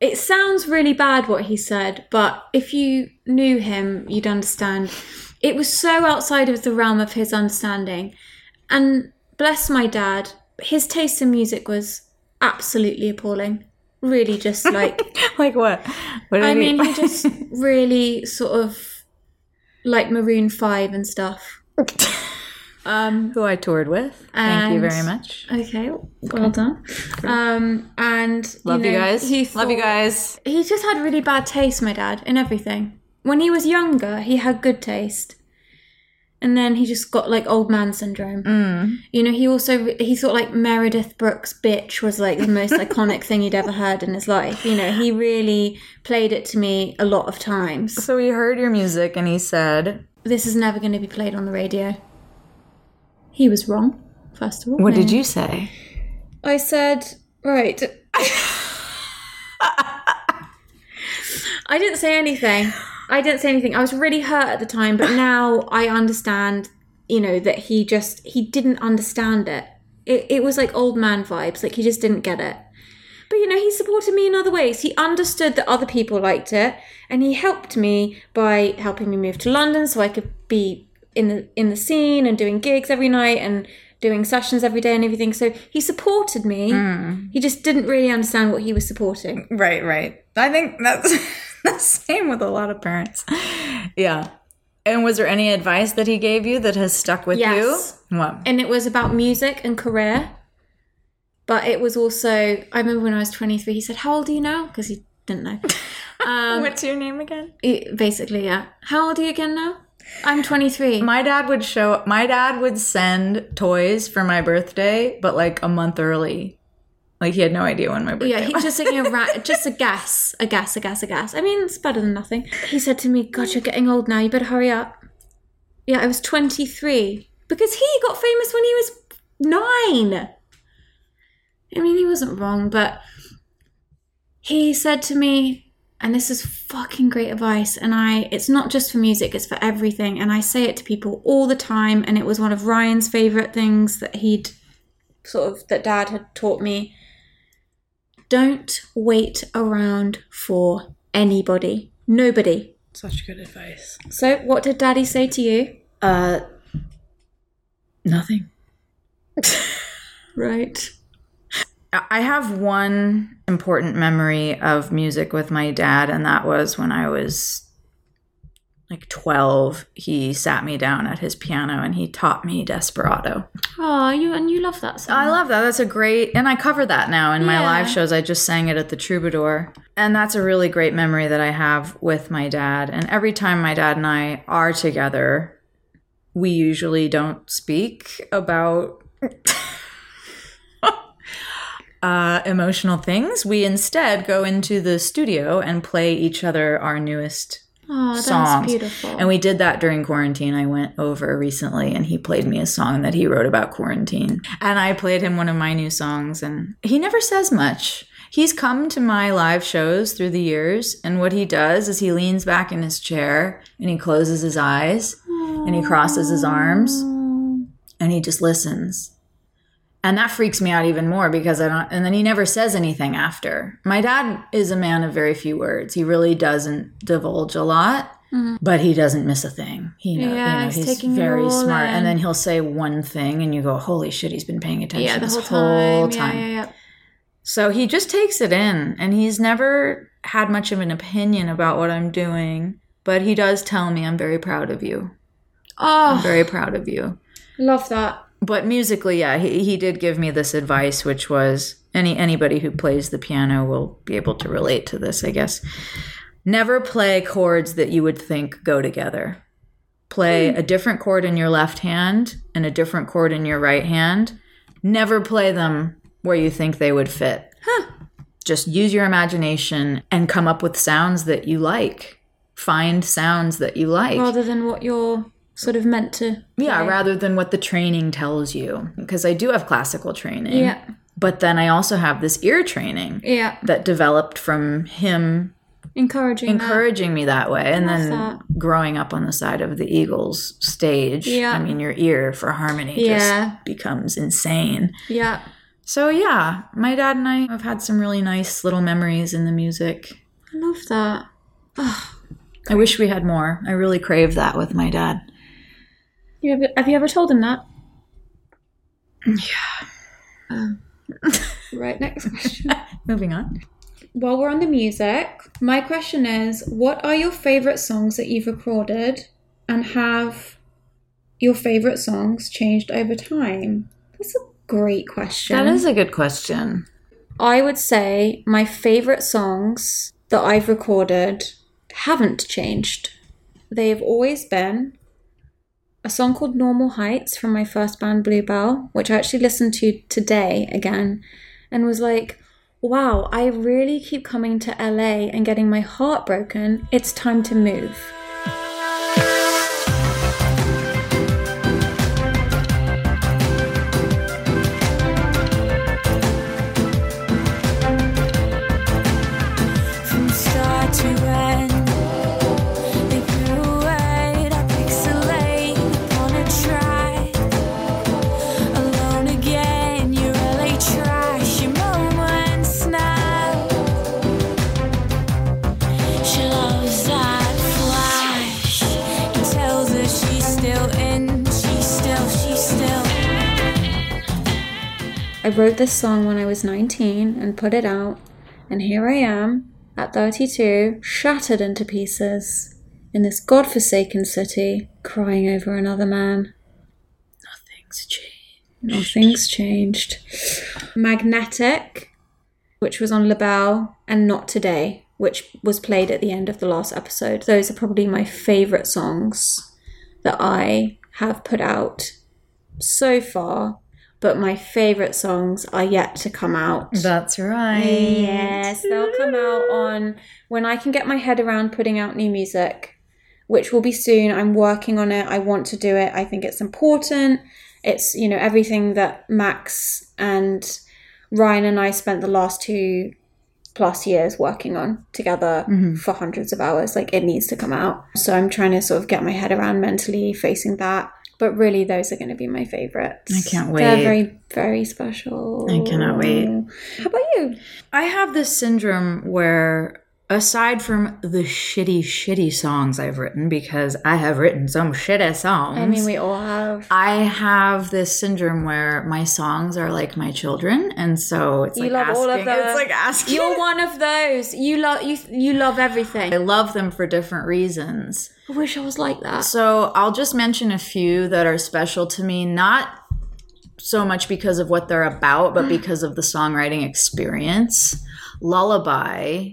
It sounds really bad what he said, but if you knew him, you'd understand. It was so outside of the realm of his understanding. And bless my dad, his taste in music was absolutely appalling. Really just (laughs) like Like what? What I mean, he just (laughs) really sort of like Maroon 5 and stuff. (laughs) Um who I toured with. Thank you very much. okay, well done. Um and Love you, know, guys. he Love you guys. he just had really bad taste, my dad, in everything. When he was younger, he had good taste. And then he just got like old man syndrome. Mm. You know, he also he thought like Meredith Brooks' "Bitch" was like the most iconic thing he'd ever heard in his life. You know, he really played it to me a lot of times. So he heard your music and he said, This is never going to be played on the radio. He was wrong. First of all, What did you say? I said, right. I didn't say anything. I didn't say anything. I was really hurt at the time, but now I understand, you know, that he just he didn't understand it. It it was like old man vibes, like he just didn't get it. But you know, he supported me in other ways. He understood that other people liked it, and he helped me by helping me move to London so I could be in the in the scene and doing gigs every night and doing sessions every day and everything. So he supported me. He just didn't really understand what he was supporting. Right, right. I think that's (laughs) the same with a lot of parents. Yeah. And was there any advice that he gave you that has stuck with Yes. you? What? And it was about music and career. But it was also, I remember when I was 23, he said, How old are you now? Because he didn't know. (laughs) Um, What's your name again? it- basically, yeah. How old are you again now? I'm 23. My dad would show my dad would send toys for my birthday, but like a month early. Like he had no idea when my birthday was. Yeah, he was. just thinking around, (laughs) just a guess, a guess, a guess, a guess. I mean, it's better than nothing. He said to me, "God, you're getting old now. You better hurry up." Yeah, I was 23 because he got famous when he was nine. I mean, he wasn't wrong, but he said to me, and this is fucking great advice. And I, it's not just for music; it's for everything. And I say it to people all the time. And it was one of Ryan's favorite things that he'd sort of that Dad had taught me don't wait around for anybody. Nobody. Such good advice. So, what did Daddy say to you? Uh, nothing. (laughs) Right. I have one important memory of music with my dad, and that was when I was like 12. He sat me down at his piano and he taught me Desperado. Oh, you and you love that song. I love that. That's a great, and I cover that now in my Yeah. live shows. I just sang it at the Troubadour. And that's a really great memory that I have with my dad. And every time my dad and I are together, we usually don't speak about uh, emotional things. We instead go into the studio and play each other our newest oh, that's songs. beautiful. And we did that during quarantine. I went over recently and he played me a song that he wrote about quarantine. And I played him one of my new songs and he never says much. He's come to my live shows through the years and what he does is he leans back in his chair and he closes his eyes and he crosses his arms and he just listens. And that freaks me out even more because I don't, and then he never says anything after. My dad is a man of very few words. He really doesn't divulge a lot, but he doesn't miss a thing. He know, Mm-hmm. Yeah, you know, he's he's, very smart. in. And then he'll say one thing and you go, holy shit, he's been paying attention yeah, the this whole time. time. Yeah, yeah, yeah. So he just takes it in and he's never had much of an opinion about what I'm doing, but he does tell me I'm very proud of you. I'm Oh, very proud of you love that. But musically yeah he, he did give me this advice which was any anybody who plays the piano will be able to relate to this i guess. Never play chords that you would think go together. Play hmm. a different chord in your left hand and a different chord in your right hand. Never play them where you think they would fit. Just use your imagination and come up with sounds that you like. Find sounds that you like. Rather than what you're sort of meant to. yeah, play. rather than what the training tells you. Because I do have classical training. Yeah. But then I also have this ear training Yeah. that developed from him Encouraging. that. encouraging me that way. And then that. growing up on the side of the Eagles stage, Yeah. I mean, your ear for harmony Yeah. just becomes insane. Yeah. So, yeah, my dad and I have had some really nice little memories in the music. I love that. I wish we had more. I really crave that with my dad. You ever, have you ever told him that? Yeah. Um, (laughs) right, next question. (laughs) Moving on. While we're on the music, my question is what are your favorite songs that you've recorded and have your favorite songs changed over time? That's a great question. That is a good question. I would say my favorite songs that I've recorded haven't changed. They've always been a song called Normal Heights from my first band Bluebell, which I actually listened to today again and was like, wow, I really keep coming to LA and getting my heart broken. It's time to move. I wrote this song when I was 19 and put it out, and here I am at 32, shattered into pieces in this godforsaken city, crying over another man. Nothing's changed. Nothing's changed. Magnetic, which was on LaBelle, and Not Today, which was played at the end of the last episode. Those are probably my favourite songs that I have put out so far. But my favorite songs are yet to come out. That's right. Yes, they'll come out on when I can get my head around putting out new music, which will be soon. I'm working on it. I want to do it. I think it's important. It's, you know, everything that Max and Ryan and I spent the last two plus years working on together mm-hmm. for hundreds of hours. Like it needs to come out. So I'm trying to sort of get my head around mentally facing that. But really, those are going to be my favorites. I can't wait. They're very, very special. I cannot wait. How about you? I have this syndrome where, aside from the shitty, shitty songs I've written, because I have written some shitty songs. I mean, we all have. I have this syndrome where my songs are like my children, and so it's You like love asking, all of them. It's like asking. You're (laughs) one of those. You love you. You love everything. I love them for different reasons. I wish I was like that. So I'll just mention a few that are special to me, not so much because of what they're about, but because of the songwriting experience. Lullaby,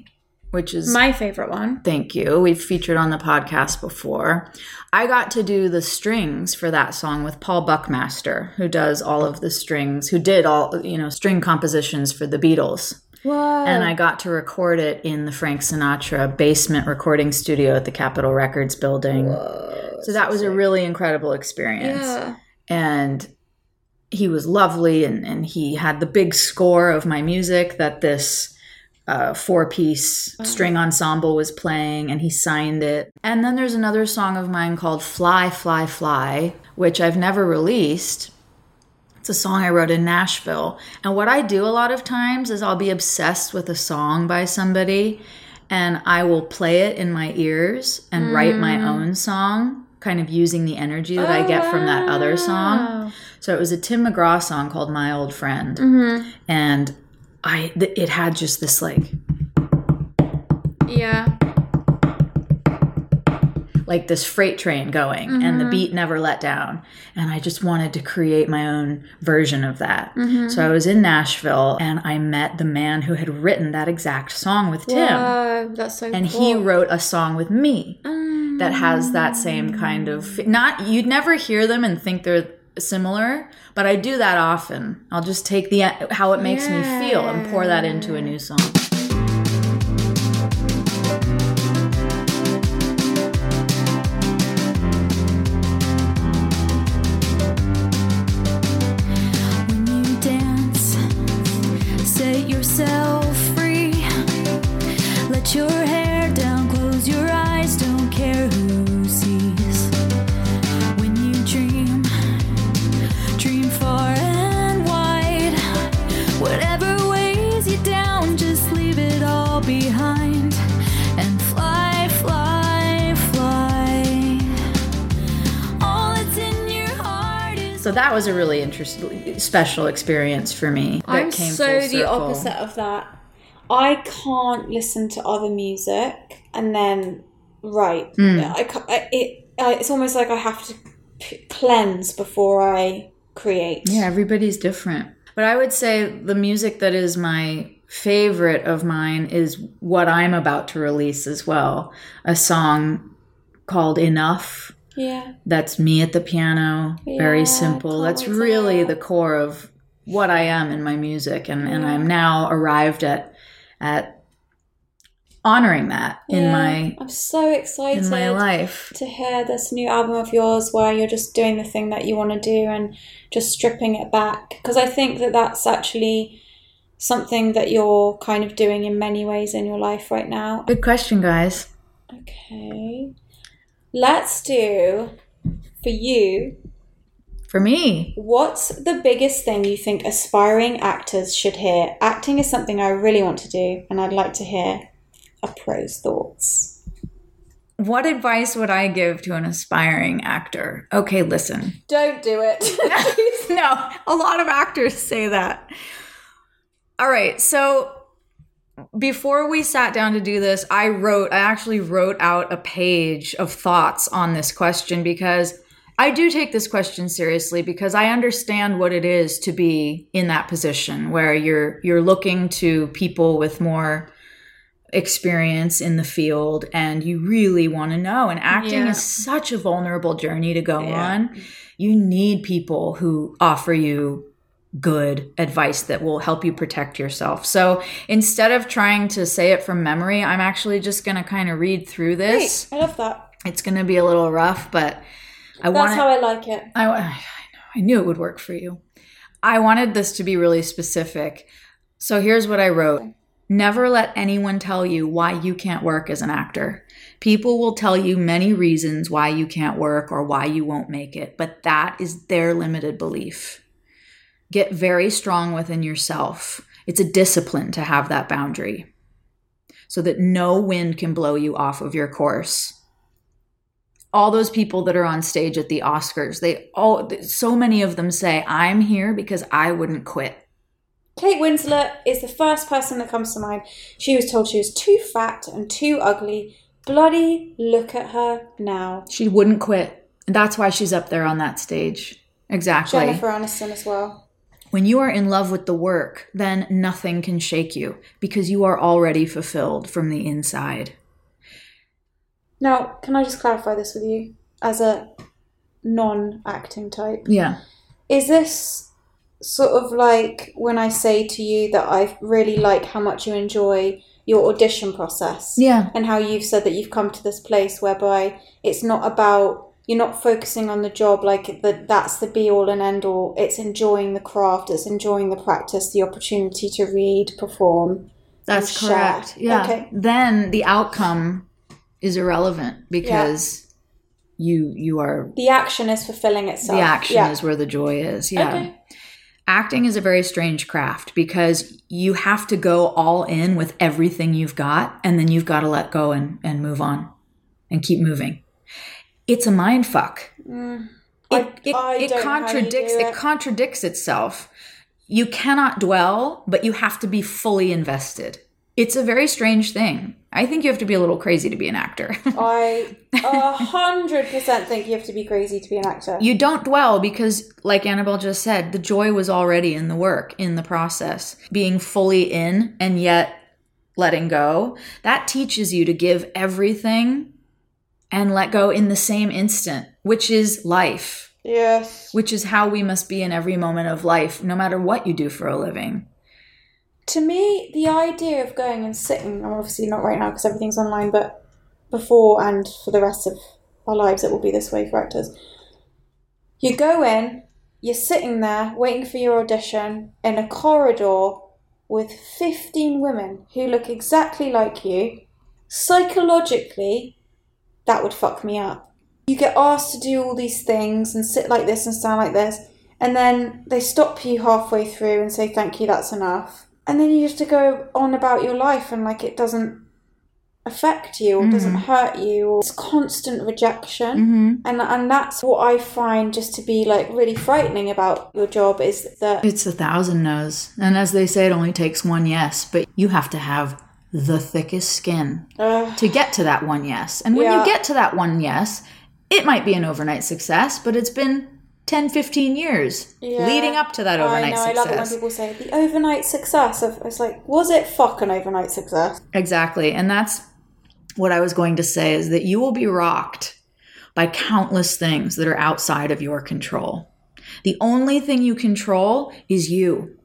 which is My favorite one. Thank you. We've featured on the podcast before. I got to do the strings for that song with Paul Buckmaster, who does all of the strings, who did all, you know, string compositions for the Beatles. Whoa. And I got to record it in the Frank Sinatra basement recording studio at the Capitol Records building. Whoa, so that was a really incredible experience. yeah. And he was lovely and, and he had the big score of my music that this uh, four piece string ensemble was playing and he signed it. And then there's another song of mine called Fly, Fly, Fly, which I've never released. It's a song I wrote in Nashville. And what I do a lot of times is I'll be obsessed with a song by somebody and I will play it in my ears and write my own song, kind of using the energy that I get from that other song. So it was a Tim McGraw song called My Old Friend. And I th- it had just this like Yeah. like this freight train going and the mm-hmm. beat never let down and i just wanted to create my own version of that mm-hmm. so i was in nashville and i met the man who had written that exact song with tim Whoa, that's so cool. and cool. he wrote a song with me that has that same kind of mm. not you'd never hear them and think they're similar but i do that often. I'll just take the how it makes me feel and pour that into a new song was a really interesting special experience for me that I'm came so the opposite of that. I can't listen to other music and then write. Hmm. I, I it I, it's almost like I have to p- cleanse before I create. Yeah, everybody's different. But I would say the music that is my favorite of mine is what I'm about to release as well. A song called Enough. Yeah. That's me at the piano. Yeah, Very simple. That's really the core of what I am in my music and, and I'm now arrived at at honoring that in Yeah. my I'm so excited in my life. to hear this new album of yours where you're just doing the thing that you want to do and just stripping it back because I think that that's actually something that you're kind of doing in many ways in your life right now. Good question, guys. Okay. Let's do for you For me, what's the biggest thing you think aspiring actors should hear? Acting is something I really want to do and I'd like to hear a pro's thoughts. what advice would I give to an aspiring actor? Okay, listen. Don't do it. (laughs) (laughs) no, a lot of actors say that. All right, so before we sat down to do this, I wrote, I actually wrote out a page of thoughts on this question because I do take this question seriously because I understand what it is to be in that position where you're you're looking to people with more experience in the field and you really want to know and acting Yeah. is such a vulnerable journey to go Yeah. on you need people who offer you good advice that will help you protect yourself. So instead of trying to say it from memory, I'm actually just going to kind of read through this. Great. I love that. It's going to be a little rough, but I want That's how I like it. I, I know. I knew it would work for you. I wanted this to be really specific. So here's what I wrote Never let anyone tell you why you can't work as an actor. People will tell you many reasons why you can't work or why you won't make it, but that is their limited belief. Get very strong within yourself. It's a discipline to have that boundary so that no wind can blow you off of your course all those people that are on stage at the Oscars, they all so many of them say, "I'm here because I wouldn't quit." Kate Winslet is the first person that comes to mind. She was told she was too fat and too ugly. Bloody look at her now. She wouldn't quit. And that's why she's up there on that stage. Exactly. Jennifer Aniston as well. When you are in love with the work, then nothing can shake you because you are already fulfilled from the inside. Now, can I just clarify this with you as a non acting type? Yeah. Is this sort of like when I say to you that I really like how much you enjoy your audition process? Yeah. And how you've said that you've come to this place whereby it's not about you're not focusing on the job like that that's the be all and end all. It's enjoying the craft, it's enjoying the practice, the opportunity to read, perform. That's and share. correct. Yeah. Okay. Then the outcome is irrelevant because you you are The action is fulfilling itself. the action Yeah. is where the joy is. Yeah. Okay. Acting is a very strange craft because you have to go all in with everything you've got and then you've got to let go and, and move on and keep moving. It's a mind fuck. It, Mm. I- it, I it don't know how you contradicts it it. contradicts itself. You cannot dwell, but you have to be fully invested. It's a very strange thing. I think you have to be a little crazy to be an actor. (laughs) I a hundred percent think you have to be crazy to be an actor. you don't dwell because like annabelle just said the joy was already in the work in the process being fully in and yet letting go that teaches you to give everything and let go in the same instant which is life yes. which is how we must be in every moment of life no matter what you do for a living To me, the idea of going and sitting, I'm obviously not right now because everything's online, but before and for the rest of our lives, it will be this way for actors. You go in, you're sitting there waiting for your audition in a corridor with 15 women who look exactly like you. Psychologically, that would fuck me up. You get asked to do all these things and sit like this and stand like this, and then they stop you halfway through and say, Thank you, that's enough. And then you have to go on about your life and like it doesn't affect you or doesn't mm-hmm. hurt you or it's constant rejection. Mm-hmm. And and that's what I find just to be like really frightening about your job is that it's a thousand no's and as they say it only takes one yes but you have to have the thickest skin Ugh. to get to that one yes. And when Yeah. you get to that one yes, it might be an overnight success, but it's been 10, 15 years Yeah. leading up to that overnight success. I know, I love it when people say the overnight success. Of, it's like, was it fucking overnight success? exactly. And that's what I was going to say is that you will be rocked by countless things that are outside of your control. The only thing you control is you,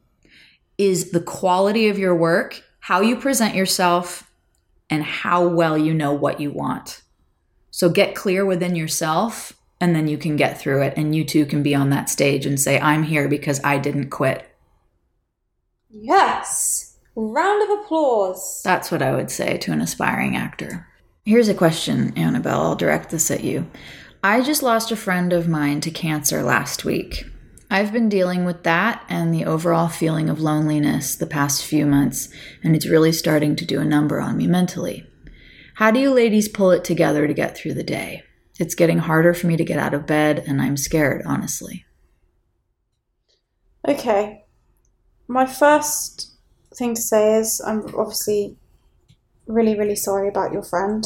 is the quality of your work, how you present yourself, and how well you know what you want. So get clear within yourself, and then you can get through it, and you too can be on that stage and say, I'm here because I didn't quit. Yes. Round of applause. That's what I would say to an aspiring actor. Here's a question, Annabelle. I'll direct this at you. I just lost a friend of mine to cancer last week. I've been dealing with that and the overall feeling of loneliness the past few months, and it's really starting to do a number on me mentally. How do you ladies pull it together to get through the day? It's getting harder for me to get out of bed, and I'm scared, honestly. Okay. My first thing to say is I'm obviously really, really sorry about your friend.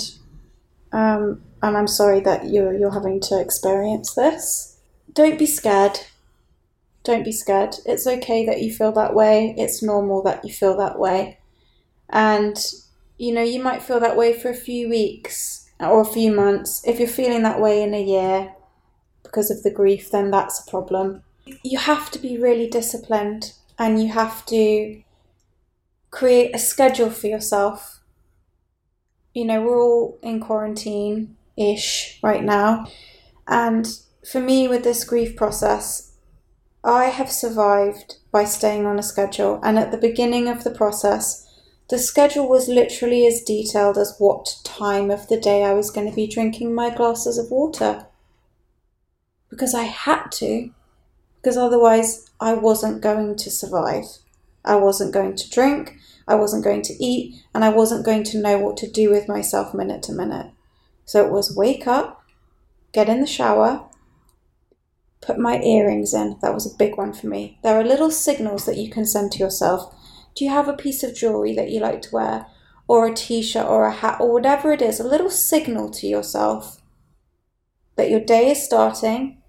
Um, and I'm sorry that you're, you're having to experience this. Don't be scared. Don't be scared. It's okay that you feel that way. It's normal that you feel that way. And, you know, you might feel that way for a few weeks or a few months. If you're feeling that way in a year because of the grief, then that's a problem you have to be really disciplined and you have to create a schedule for yourself. You know, we're all in quarantine ish right now. And for me, with this grief process, I have survived by staying on a schedule. And at the beginning of the process, the schedule was literally as detailed as what time of the day I was going to be drinking my glasses of water. Because I had to, because otherwise I wasn't going to survive. I wasn't going to drink, I wasn't going to eat, and I wasn't going to know what to do with myself minute to minute. So it was wake up, get in the shower, put my earrings in. That was a big one for me. There are little signals that you can send to yourself. Do you have a piece of jewelry that you like to wear, or a t shirt, or a hat, or whatever it is? A little signal to yourself that your day is starting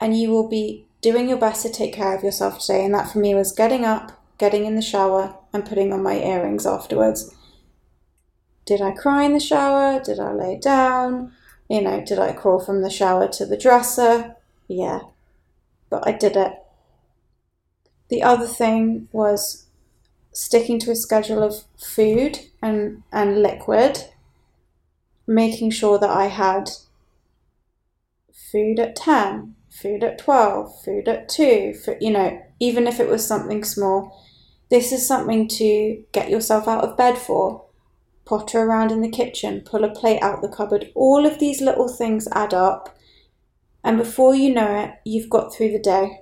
and you will be doing your best to take care of yourself today. And that for me was getting up, getting in the shower, and putting on my earrings afterwards. Did I cry in the shower? Did I lay down? You know, did I crawl from the shower to the dresser? Yeah, but I did it. The other thing was sticking to a schedule of food and, and liquid, making sure that I had food at 10, food at 12, food at 2, for, you know, even if it was something small. This is something to get yourself out of bed for. Potter around in the kitchen, pull a plate out the cupboard. All of these little things add up, and before you know it, you've got through the day.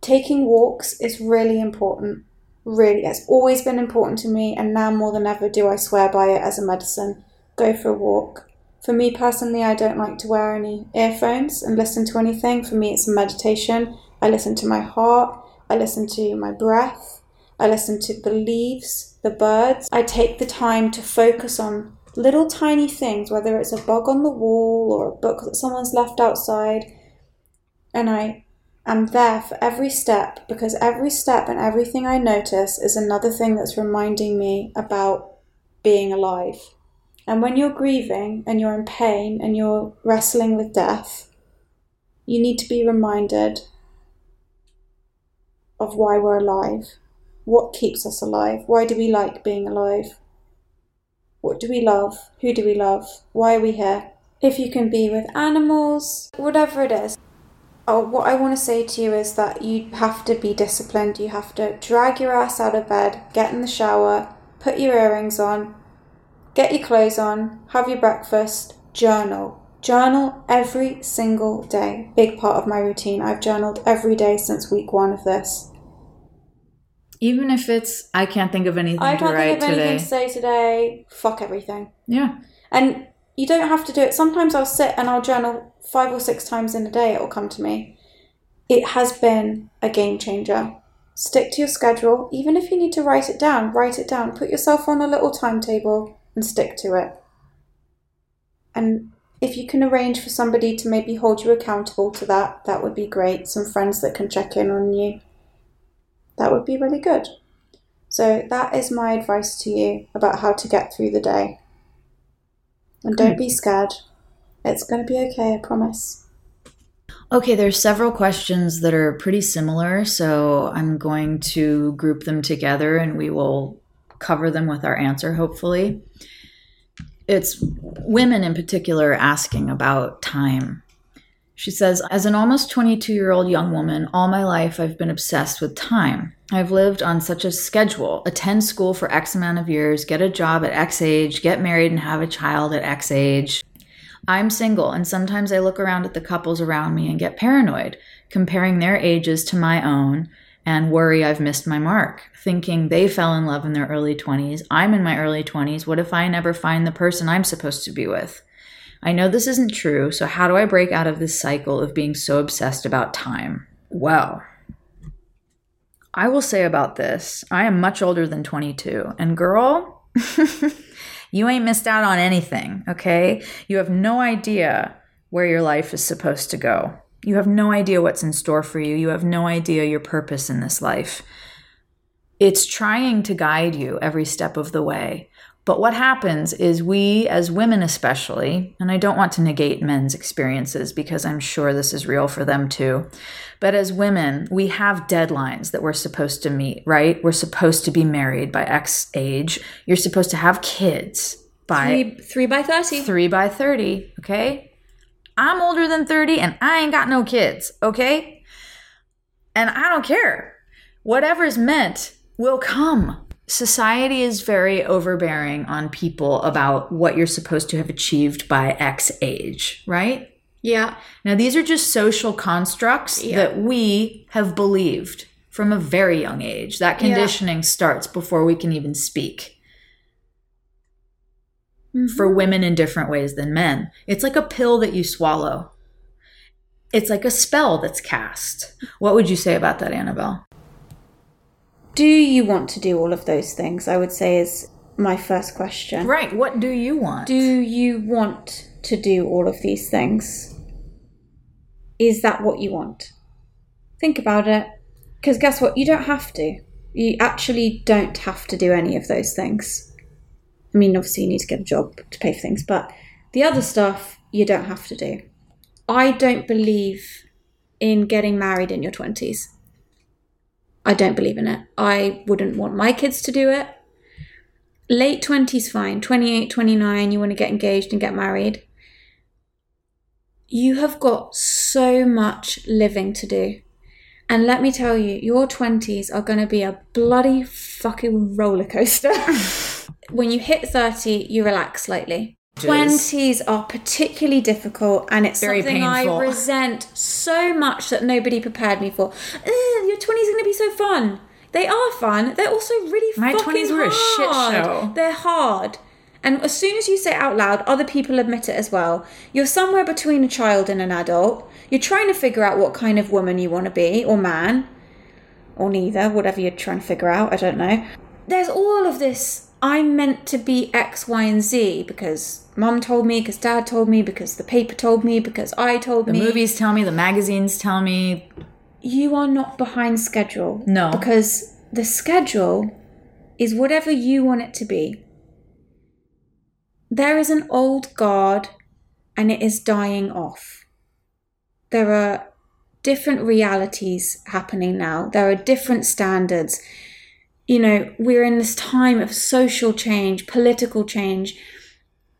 Taking walks is really important. Really, it's always been important to me, and now more than ever do I swear by it as a medicine. Go for a walk. For me personally, I don't like to wear any earphones and listen to anything. For me, it's a meditation. I listen to my heart, I listen to my breath, I listen to the leaves, the birds. I take the time to focus on little tiny things, whether it's a bug on the wall or a book that someone's left outside. And I am there for every step because every step and everything I notice is another thing that's reminding me about being alive. And when you're grieving and you're in pain and you're wrestling with death, you need to be reminded of why we're alive. What keeps us alive? Why do we like being alive? What do we love? Who do we love? Why are we here? If you can be with animals, whatever it is. Oh, what I want to say to you is that you have to be disciplined. You have to drag your ass out of bed, get in the shower, put your earrings on, get your clothes on, have your breakfast, journal. Journal every single day. Big part of my routine. I've journaled every day since week one of this. Even if it's, I can't think of anything I to can't think of anything to say today. Fuck everything. Yeah. And you don't have to do it. Sometimes I'll sit and I'll journal five or six times in a day, it will come to me. It has been a game changer. Stick to your schedule. Even if you need to write it down, write it down. Put yourself on a little timetable and stick to it. And if you can arrange for somebody to maybe hold you accountable to that, that would be great. Some friends that can check in on you. That would be really good. So, that is my advice to you about how to get through the day. And don't be scared. It's going to be okay, I promise. Okay, there's several questions that are pretty similar, so I'm going to group them together and we will cover them with our answer, hopefully. It's women in particular asking about time. She says, As an almost 22 year old young woman, all my life I've been obsessed with time. I've lived on such a schedule attend school for X amount of years, get a job at X age, get married and have a child at X age. I'm single, and sometimes I look around at the couples around me and get paranoid, comparing their ages to my own, and worry I've missed my mark, thinking they fell in love in their early 20s. I'm in my early 20s. What if I never find the person I'm supposed to be with? I know this isn't true, so how do I break out of this cycle of being so obsessed about time? Well, I will say about this I am much older than 22, and girl, (laughs) you ain't missed out on anything, okay? You have no idea where your life is supposed to go. You have no idea what's in store for you. You have no idea your purpose in this life. It's trying to guide you every step of the way, But what happens is we, as women especially, and I don't want to negate men's experiences because I'm sure this is real for them too, but as women, we have deadlines that we're supposed to meet, right? We're supposed to be married by X age. You're supposed to have kids by Three, three by 30. three by 30, okay? I'm older than 30 and I ain't got no kids, okay? And I don't care. Whatever's meant will come. Society is very overbearing on people about what you're supposed to have achieved by X age, right? Yeah. Now, these are just social constructs Yeah. that we have believed from a very young age. That conditioning starts before we can even speak mm-hmm. for women in different ways than men. It's like a pill that you swallow, it's like a spell that's cast. What would you say about that, Annabelle? Do you want to do all of those things? I would say is my first question. Right. What do you want? Do you want to do all of these things? Is that what you want? Think about it. Because guess what? You don't have to. You actually don't have to do any of those things. I mean, obviously, you need to get a job to pay for things, but the other stuff you don't have to do. I don't believe in getting married in your 20s. I don't believe in it. I wouldn't want my kids to do it. Late 20s fine. 28 29 you want to get engaged and get married. You have got so much living to do. And let me tell you your 20s are going to be a bloody fucking roller coaster (laughs) when you hit 30 you relax slightly 20s are particularly difficult and it's Very something painful. I resent so much that nobody prepared me for. Eh, your 20s are going to be so fun. They are fun. They're also really fun. My 20s were a shit show. They're hard. And as soon as you say it out loud, other people admit it as well. You're somewhere between a child and an adult. You're trying to figure out what kind of woman you want to be, or man, or neither, whatever you're trying to figure out. I don't know. There's all of this. I'm meant to be X, Y, and Z because mom told me, because dad told me, because the paper told me, because I told the me. The movies tell me, the magazines tell me. You are not behind schedule. No. Because the schedule is whatever you want it to be. There is an old guard and it is dying off. There are different realities happening now. There are different standards. You know, we're in this time of social change, political change.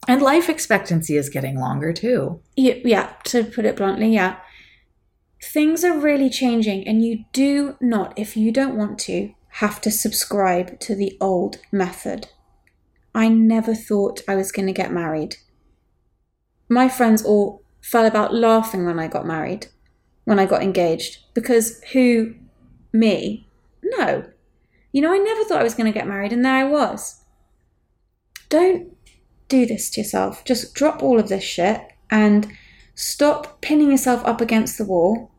And life expectancy is getting longer too. Yeah, yeah, to put it bluntly, yeah. Things are really changing, and you do not, if you don't want to, have to subscribe to the old method. I never thought I was going to get married. My friends all fell about laughing when I got married, when I got engaged, because who? Me? No. You know, I never thought I was going to get married, and there I was. Don't do this to yourself. Just drop all of this shit and stop pinning yourself up against the wall.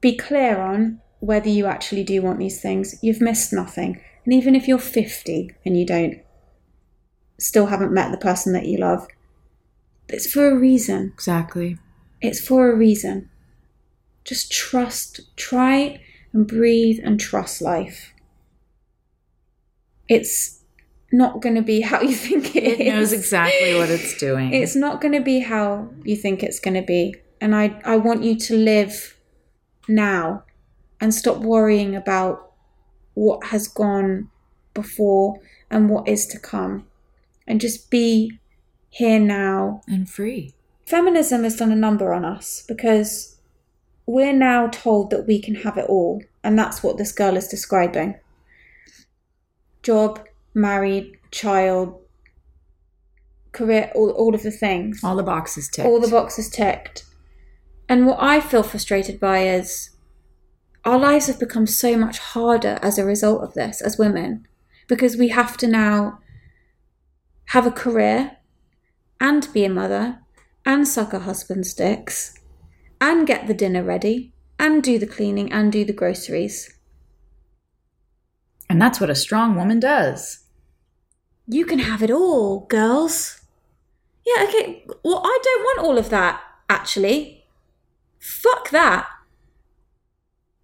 Be clear on whether you actually do want these things. You've missed nothing. And even if you're 50 and you don't, still haven't met the person that you love, it's for a reason. Exactly. It's for a reason. Just trust, try and breathe and trust life. It's not going to be how you (laughs) think it is. It knows exactly what it's doing. It's not going to be how you think it's going to be. And I, I want you to live now and stop worrying about what has gone before and what is to come. And just be here now. and free. Feminism has done a number on us because we're now told that we can have it all. And that's what this girl is describing job, married, child, career, all, all of the things All the boxes ticked. all the boxes ticked. And what I feel frustrated by is our lives have become so much harder as a result of this as women because we have to now have a career and be a mother and suck a husband's dicks and get the dinner ready and do the cleaning and do the groceries. And that's what a strong woman does. You can have it all, girls. Yeah, okay. Well, I don't want all of that, actually. Fuck that.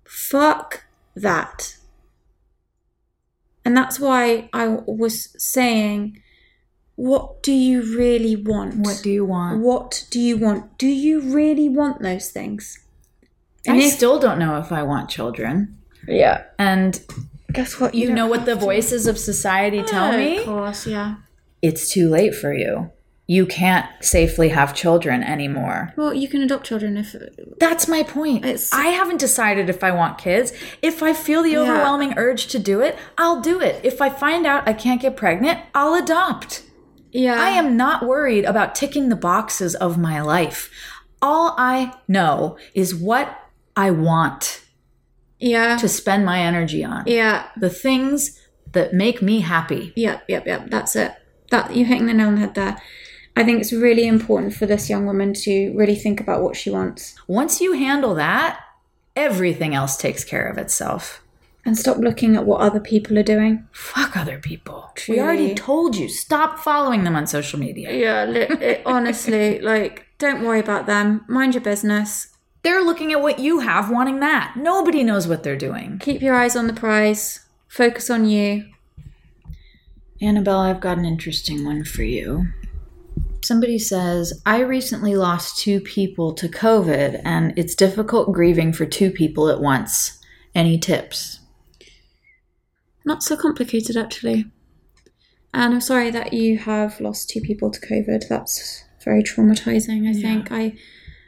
Fuck that. And that's why I was saying what do you really want? What do you want? What do you want? Do you really want those things? And I if- still don't know if I want children. Yeah. And Guess what? you don't know what the to. voices of society tell me? Of course, yeah. It's too late for you. You can't safely have children anymore. Well, you can adopt children if That's my point. It's- I haven't decided if I want kids. If I feel the overwhelming urge to do it, I'll do it. If I find out I can't get pregnant, I'll adopt. yeah. I am not worried about ticking the boxes of my life. All I know is what I want Yeah. to spend my energy on. yeah. The things that make me happy. Yep, yep, yep. That's it. That you're hitting the nail on the head there. I think it's really important for this young woman to really think about what she wants Once you handle that, everything else takes care of itself. and stop looking at what other people are doing. Fuck other people. Truly. We already told you. Stop following them on social media. Yeah, it, honestly, like, don't worry about them. Mind your business. They're looking at what you have, wanting that. Nobody knows what they're doing. Keep your eyes on the prize. Focus on you. Annabelle, I've got an interesting one for you. Somebody says, I recently lost two people to COVID and it's difficult grieving for two people at once. Any tips? Not so complicated, actually. And I'm sorry that you have lost two people to COVID. That's very traumatizing, I think. I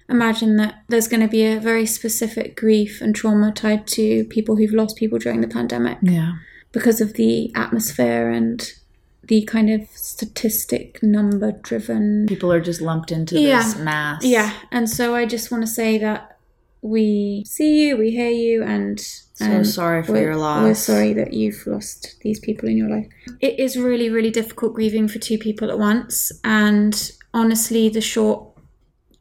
imagine that there's going to be a very specific grief and trauma tied to people who've lost people during the pandemic Yeah. because of the atmosphere and the kind of statistic number driven People are just lumped into Yeah. this mass. Yeah, and so I just want to say that we see you, we hear you, and So and sorry for your loss. We're sorry that you've lost these people in your life. It is really, really difficult grieving for two people at once, and honestly, the short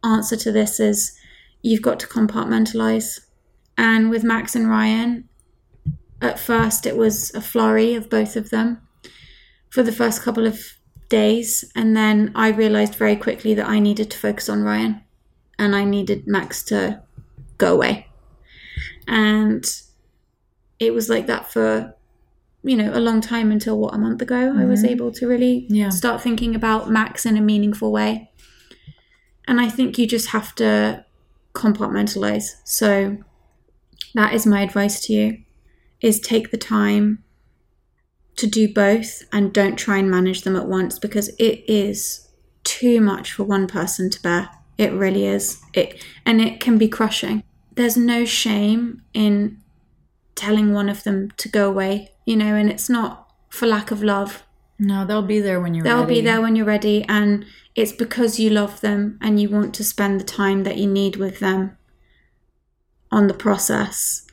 answer to this is you've got to compartmentalize. And with Max and Ryan, at first it was a flurry of both of them for the first couple of days, and then I realized very quickly that I needed to focus on Ryan, and I needed Max to go away. And it was like that for you know a long time until what a month ago I was mm-hmm. able to really Yeah. start thinking about Max in a meaningful way. And I think you just have to compartmentalize. So that is my advice to you is take the time to do both and don't try and manage them at once because it is too much for one person to bear. It really is. It and it can be crushing. There's no shame in telling one of them to go away, you know, and it's not for lack of love. No, they'll be there when you're ready. They'll ready. be there when you're ready, and it's because you love them and you want to spend the time that you need with them on the process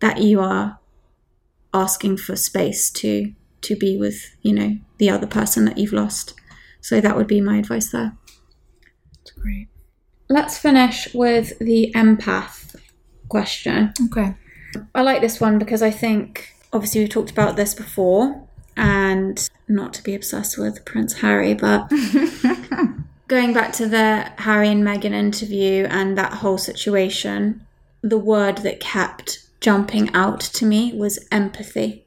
that you are asking for space to to be with, you know, the other person that you've lost. So that would be my advice there. That's great. Let's finish with the empath question. Okay. I like this one because I think obviously we've talked about this before and not to be obsessed with Prince Harry, but (laughs) going back to the Harry and Meghan interview and that whole situation, the word that kept jumping out to me was empathy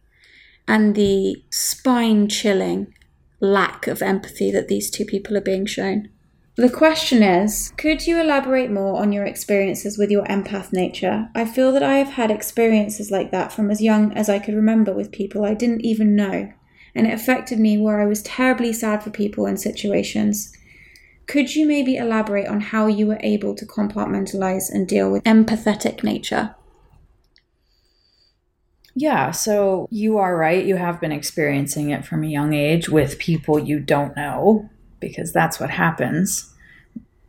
and the spine chilling lack of empathy that these two people are being shown. The question is Could you elaborate more on your experiences with your empath nature? I feel that I have had experiences like that from as young as I could remember with people I didn't even know, and it affected me where I was terribly sad for people in situations. Could you maybe elaborate on how you were able to compartmentalize and deal with empathetic nature? Yeah, so you are right. You have been experiencing it from a young age with people you don't know because that's what happens.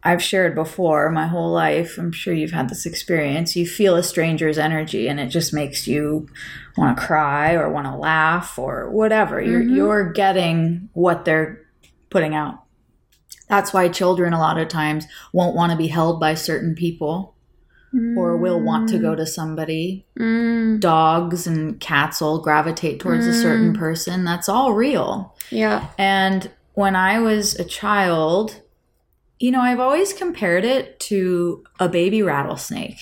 I've shared before my whole life. I'm sure you've had this experience. You feel a stranger's energy and it just makes you want to cry or want to laugh or whatever. You're mm-hmm. you're getting what they're putting out. That's why children a lot of times won't want to be held by certain people or will want to go mm. to somebody Mm, dogs and cats will gravitate towards a certain mm. person. That's all real. yeah. And when I was a child, you know, I've always compared it to a baby rattlesnake.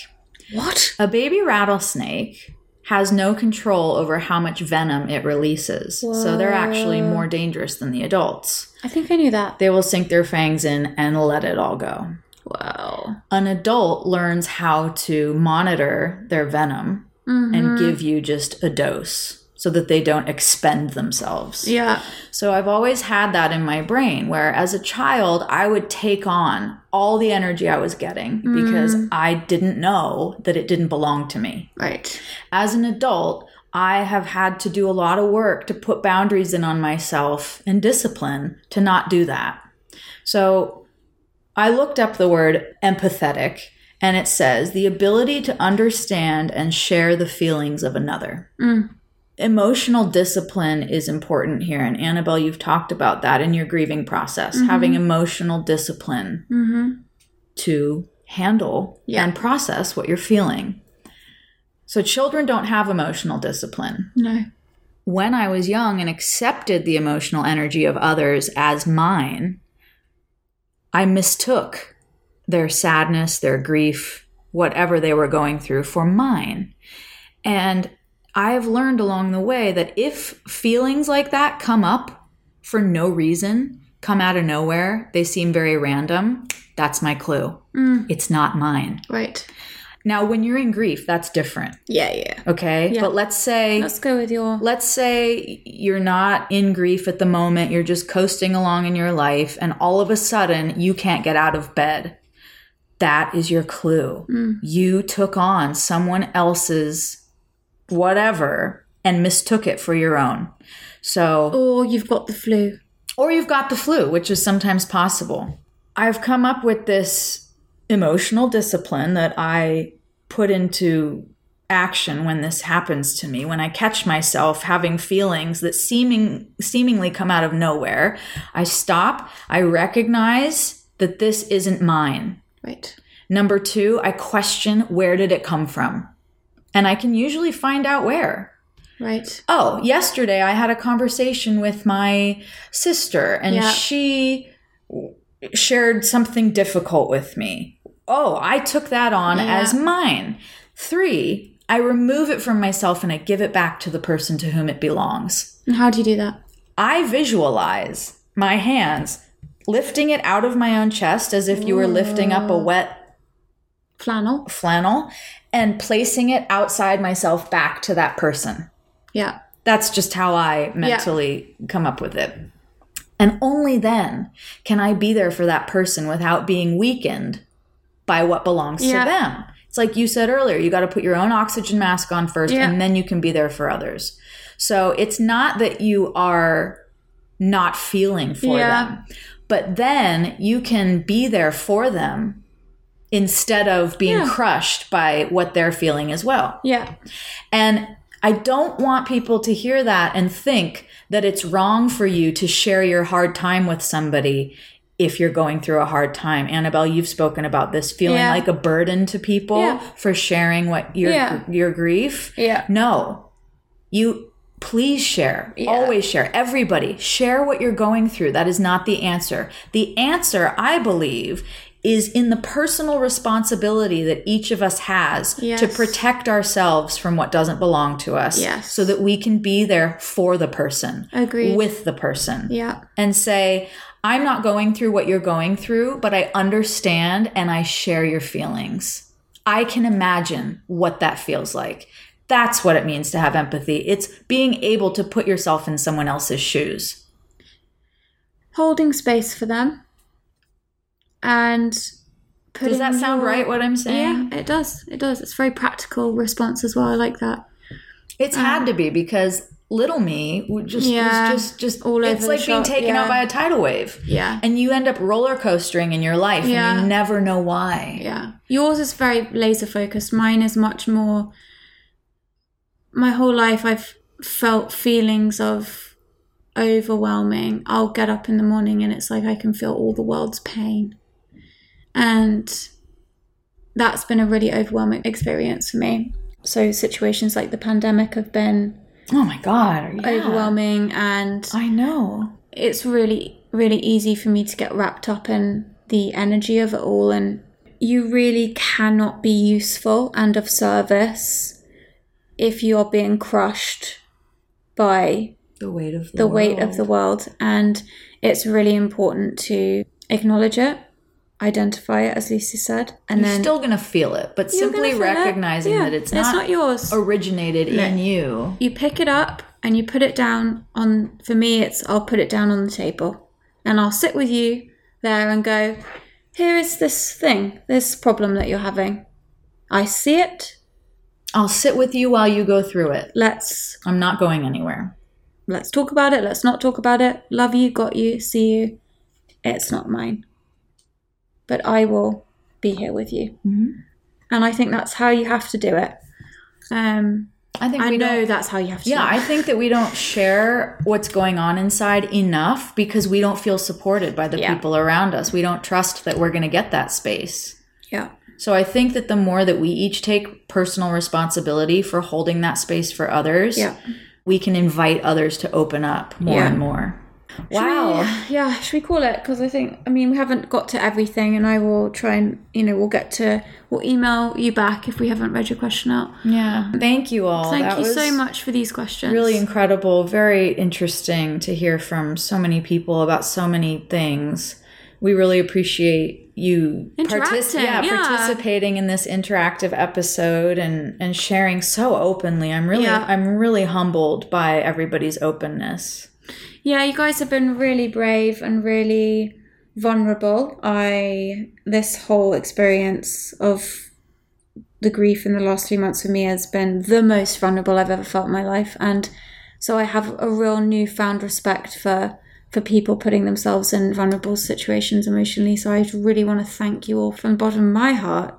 What? A baby rattlesnake has no control over how much venom it releases. So they're actually more dangerous than the adults. I think I knew that. They will sink their fangs in and let it all go. Wow. An adult learns how to monitor their venom and mm-hmm. give you just a dose so that they don't expend themselves. Yeah. So I've always had that in my brain where as a child I would take on all the energy I was getting because mm. I didn't know that it didn't belong to me. Right. As an adult, I have had to do a lot of work to put boundaries in on myself and discipline to not do that. So I looked up the word empathetic and it says the ability to understand and share the feelings of another. Mm. Emotional discipline is important here. And Annabelle, you've talked about that in your grieving process, mm-hmm. having emotional discipline mm-hmm. to handle Yeah. and process what you're feeling. So children don't have emotional discipline No. when I was young and accepted the emotional energy of others as mine, I mistook their sadness, their grief, whatever they were going through for mine. And I have learned along the way that if feelings like that come up for no reason, come out of nowhere, they seem very random, that's my clue. Mm. It's not mine. Right. Now, when you're in grief, that's different. Yeah, yeah. Okay. Yeah. But let's say Let's go with your. let's say you're not in grief at the moment, you're just coasting along in your life, and all of a sudden you can't get out of bed. That is your clue. Mm. You took on someone else's whatever and mistook it for your own. So, Or you've got the flu. or you've got the flu, which is sometimes possible. I've come up with this emotional discipline that I put into action when this happens to me when i catch myself having feelings that seeming seemingly come out of nowhere i stop i recognize that this isn't mine Right. number 2 i question where did it come from and i can usually find out where Right. Oh, yesterday I had a conversation with my sister and Yeah. she shared something difficult with me. Oh, I took that on Yeah. as mine. Three, I remove it from myself and I give it back to the person to whom it belongs. And how do you do that? I visualize my hands lifting it out of my own chest as if you were lifting up a oh. wet Flannel. flannel and placing it outside myself back to that person. Yeah. That's just how I mentally come up with it. And only then can I be there for that person without being weakened by what belongs Yeah. to them. It's like you said earlier, you got to put your own oxygen mask on first Yeah. and then you can be there for others. So it's not that you are not feeling for Yeah. them, but then you can be there for them instead of being Yeah. crushed by what they're feeling as well. Yeah. And I don't want people to hear that and think that it's wrong for you to share your hard time with somebody if you're going through a hard time. Annabelle, you've spoken about this feeling Yeah. like a burden to people Yeah. for sharing what your Yeah. your grief. Yeah. No. You please share. Always share. Everybody share what you're going through. That is not the answer. The answer, I believe, is in the personal responsibility that each of us has to protect ourselves from what doesn't belong to us Yes. so that we can be there for the person Agreed. with the person Yeah. and say i'm not going through what you're going through but i understand and i share your feelings i can imagine what that feels like that's what it means to have empathy it's being able to put yourself in someone else's shoes Holding space for them. And does that sound your- right what i'm saying Yeah, it does. It does. It's a very practical response as well. I like that. It's had um, to be because little me would just Yeah, just just all it's like being shop, taken yeah. out by a tidal wave. Yeah. And you end up roller coastering in your life Yeah. and you never know why. Yeah. Yours is very laser focused. Mine is much more. My whole life, I've felt feelings of overwhelming. I'll get up in the morning and it's like I can feel all the world's pain. And that's been a really overwhelming experience for me. So, situations like the pandemic have been Oh my god. yeah. overwhelming and I know. it's really really easy for me to get wrapped up in the energy of it all and you really cannot be useful and of service if you're being crushed by The weight of the, the weight of the world. And it's really important to acknowledge it, identify it, as Lucy said, and You're then still gonna feel it, but simply gonna it. recognizing Yeah, that it's it's not, not yours. originated in you. you pick it up and you put it down on for me it's I'll put it down on the table and I'll sit with you there and go here is this thing this problem that you're having I see it I'll sit with you while you go through it. let's I'm not going anywhere. let's talk about it let's not talk about it love you got you see you it's not mine but I will be here with you and I think that's how you have to do it um I think I we know that's how you have to Yeah, I think that we don't share what's going on inside enough because we don't feel supported by the Yeah. people around us. We don't trust that we're going to get that space. yeah So I think that the more that we each take personal responsibility for holding that space for others, Yeah. we can invite others to open up more Yeah. and more. Should Wow. we- yeah, should we call it? Because I think, I mean, we haven't got to everything, and I will try and, you know, we'll get to, we'll email you back if we haven't read your question out. Yeah. Thank you all. Thank That you so much for these questions. Really incredible. Very interesting to hear from so many people about so many things. We really appreciate you Interacting, yeah, yeah. participating in this interactive episode and and sharing so openly. I'm really Yeah. I'm really humbled by everybody's openness. Yeah, you guys have been really brave and really vulnerable. I, this whole experience of the grief in the last few months for me has been the most vulnerable I've ever felt in my life. And so I have a real newfound respect for for people putting themselves in vulnerable situations emotionally. So I really want to thank you all from the bottom of my heart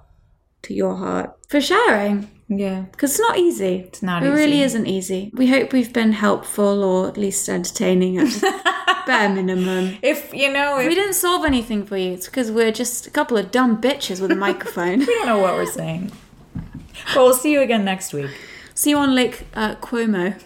to your heart for sharing. Yeah. Because it's not easy. It's not It really isn't easy. We hope we've been helpful or at least entertaining at (laughs) bare minimum. If you know, If if we didn't solve anything for you, it's because we're just a couple of dumb bitches with a microphone. (laughs) we don't know what we're saying. But we'll see you again next week. See you on Lake uh, Como. (laughs)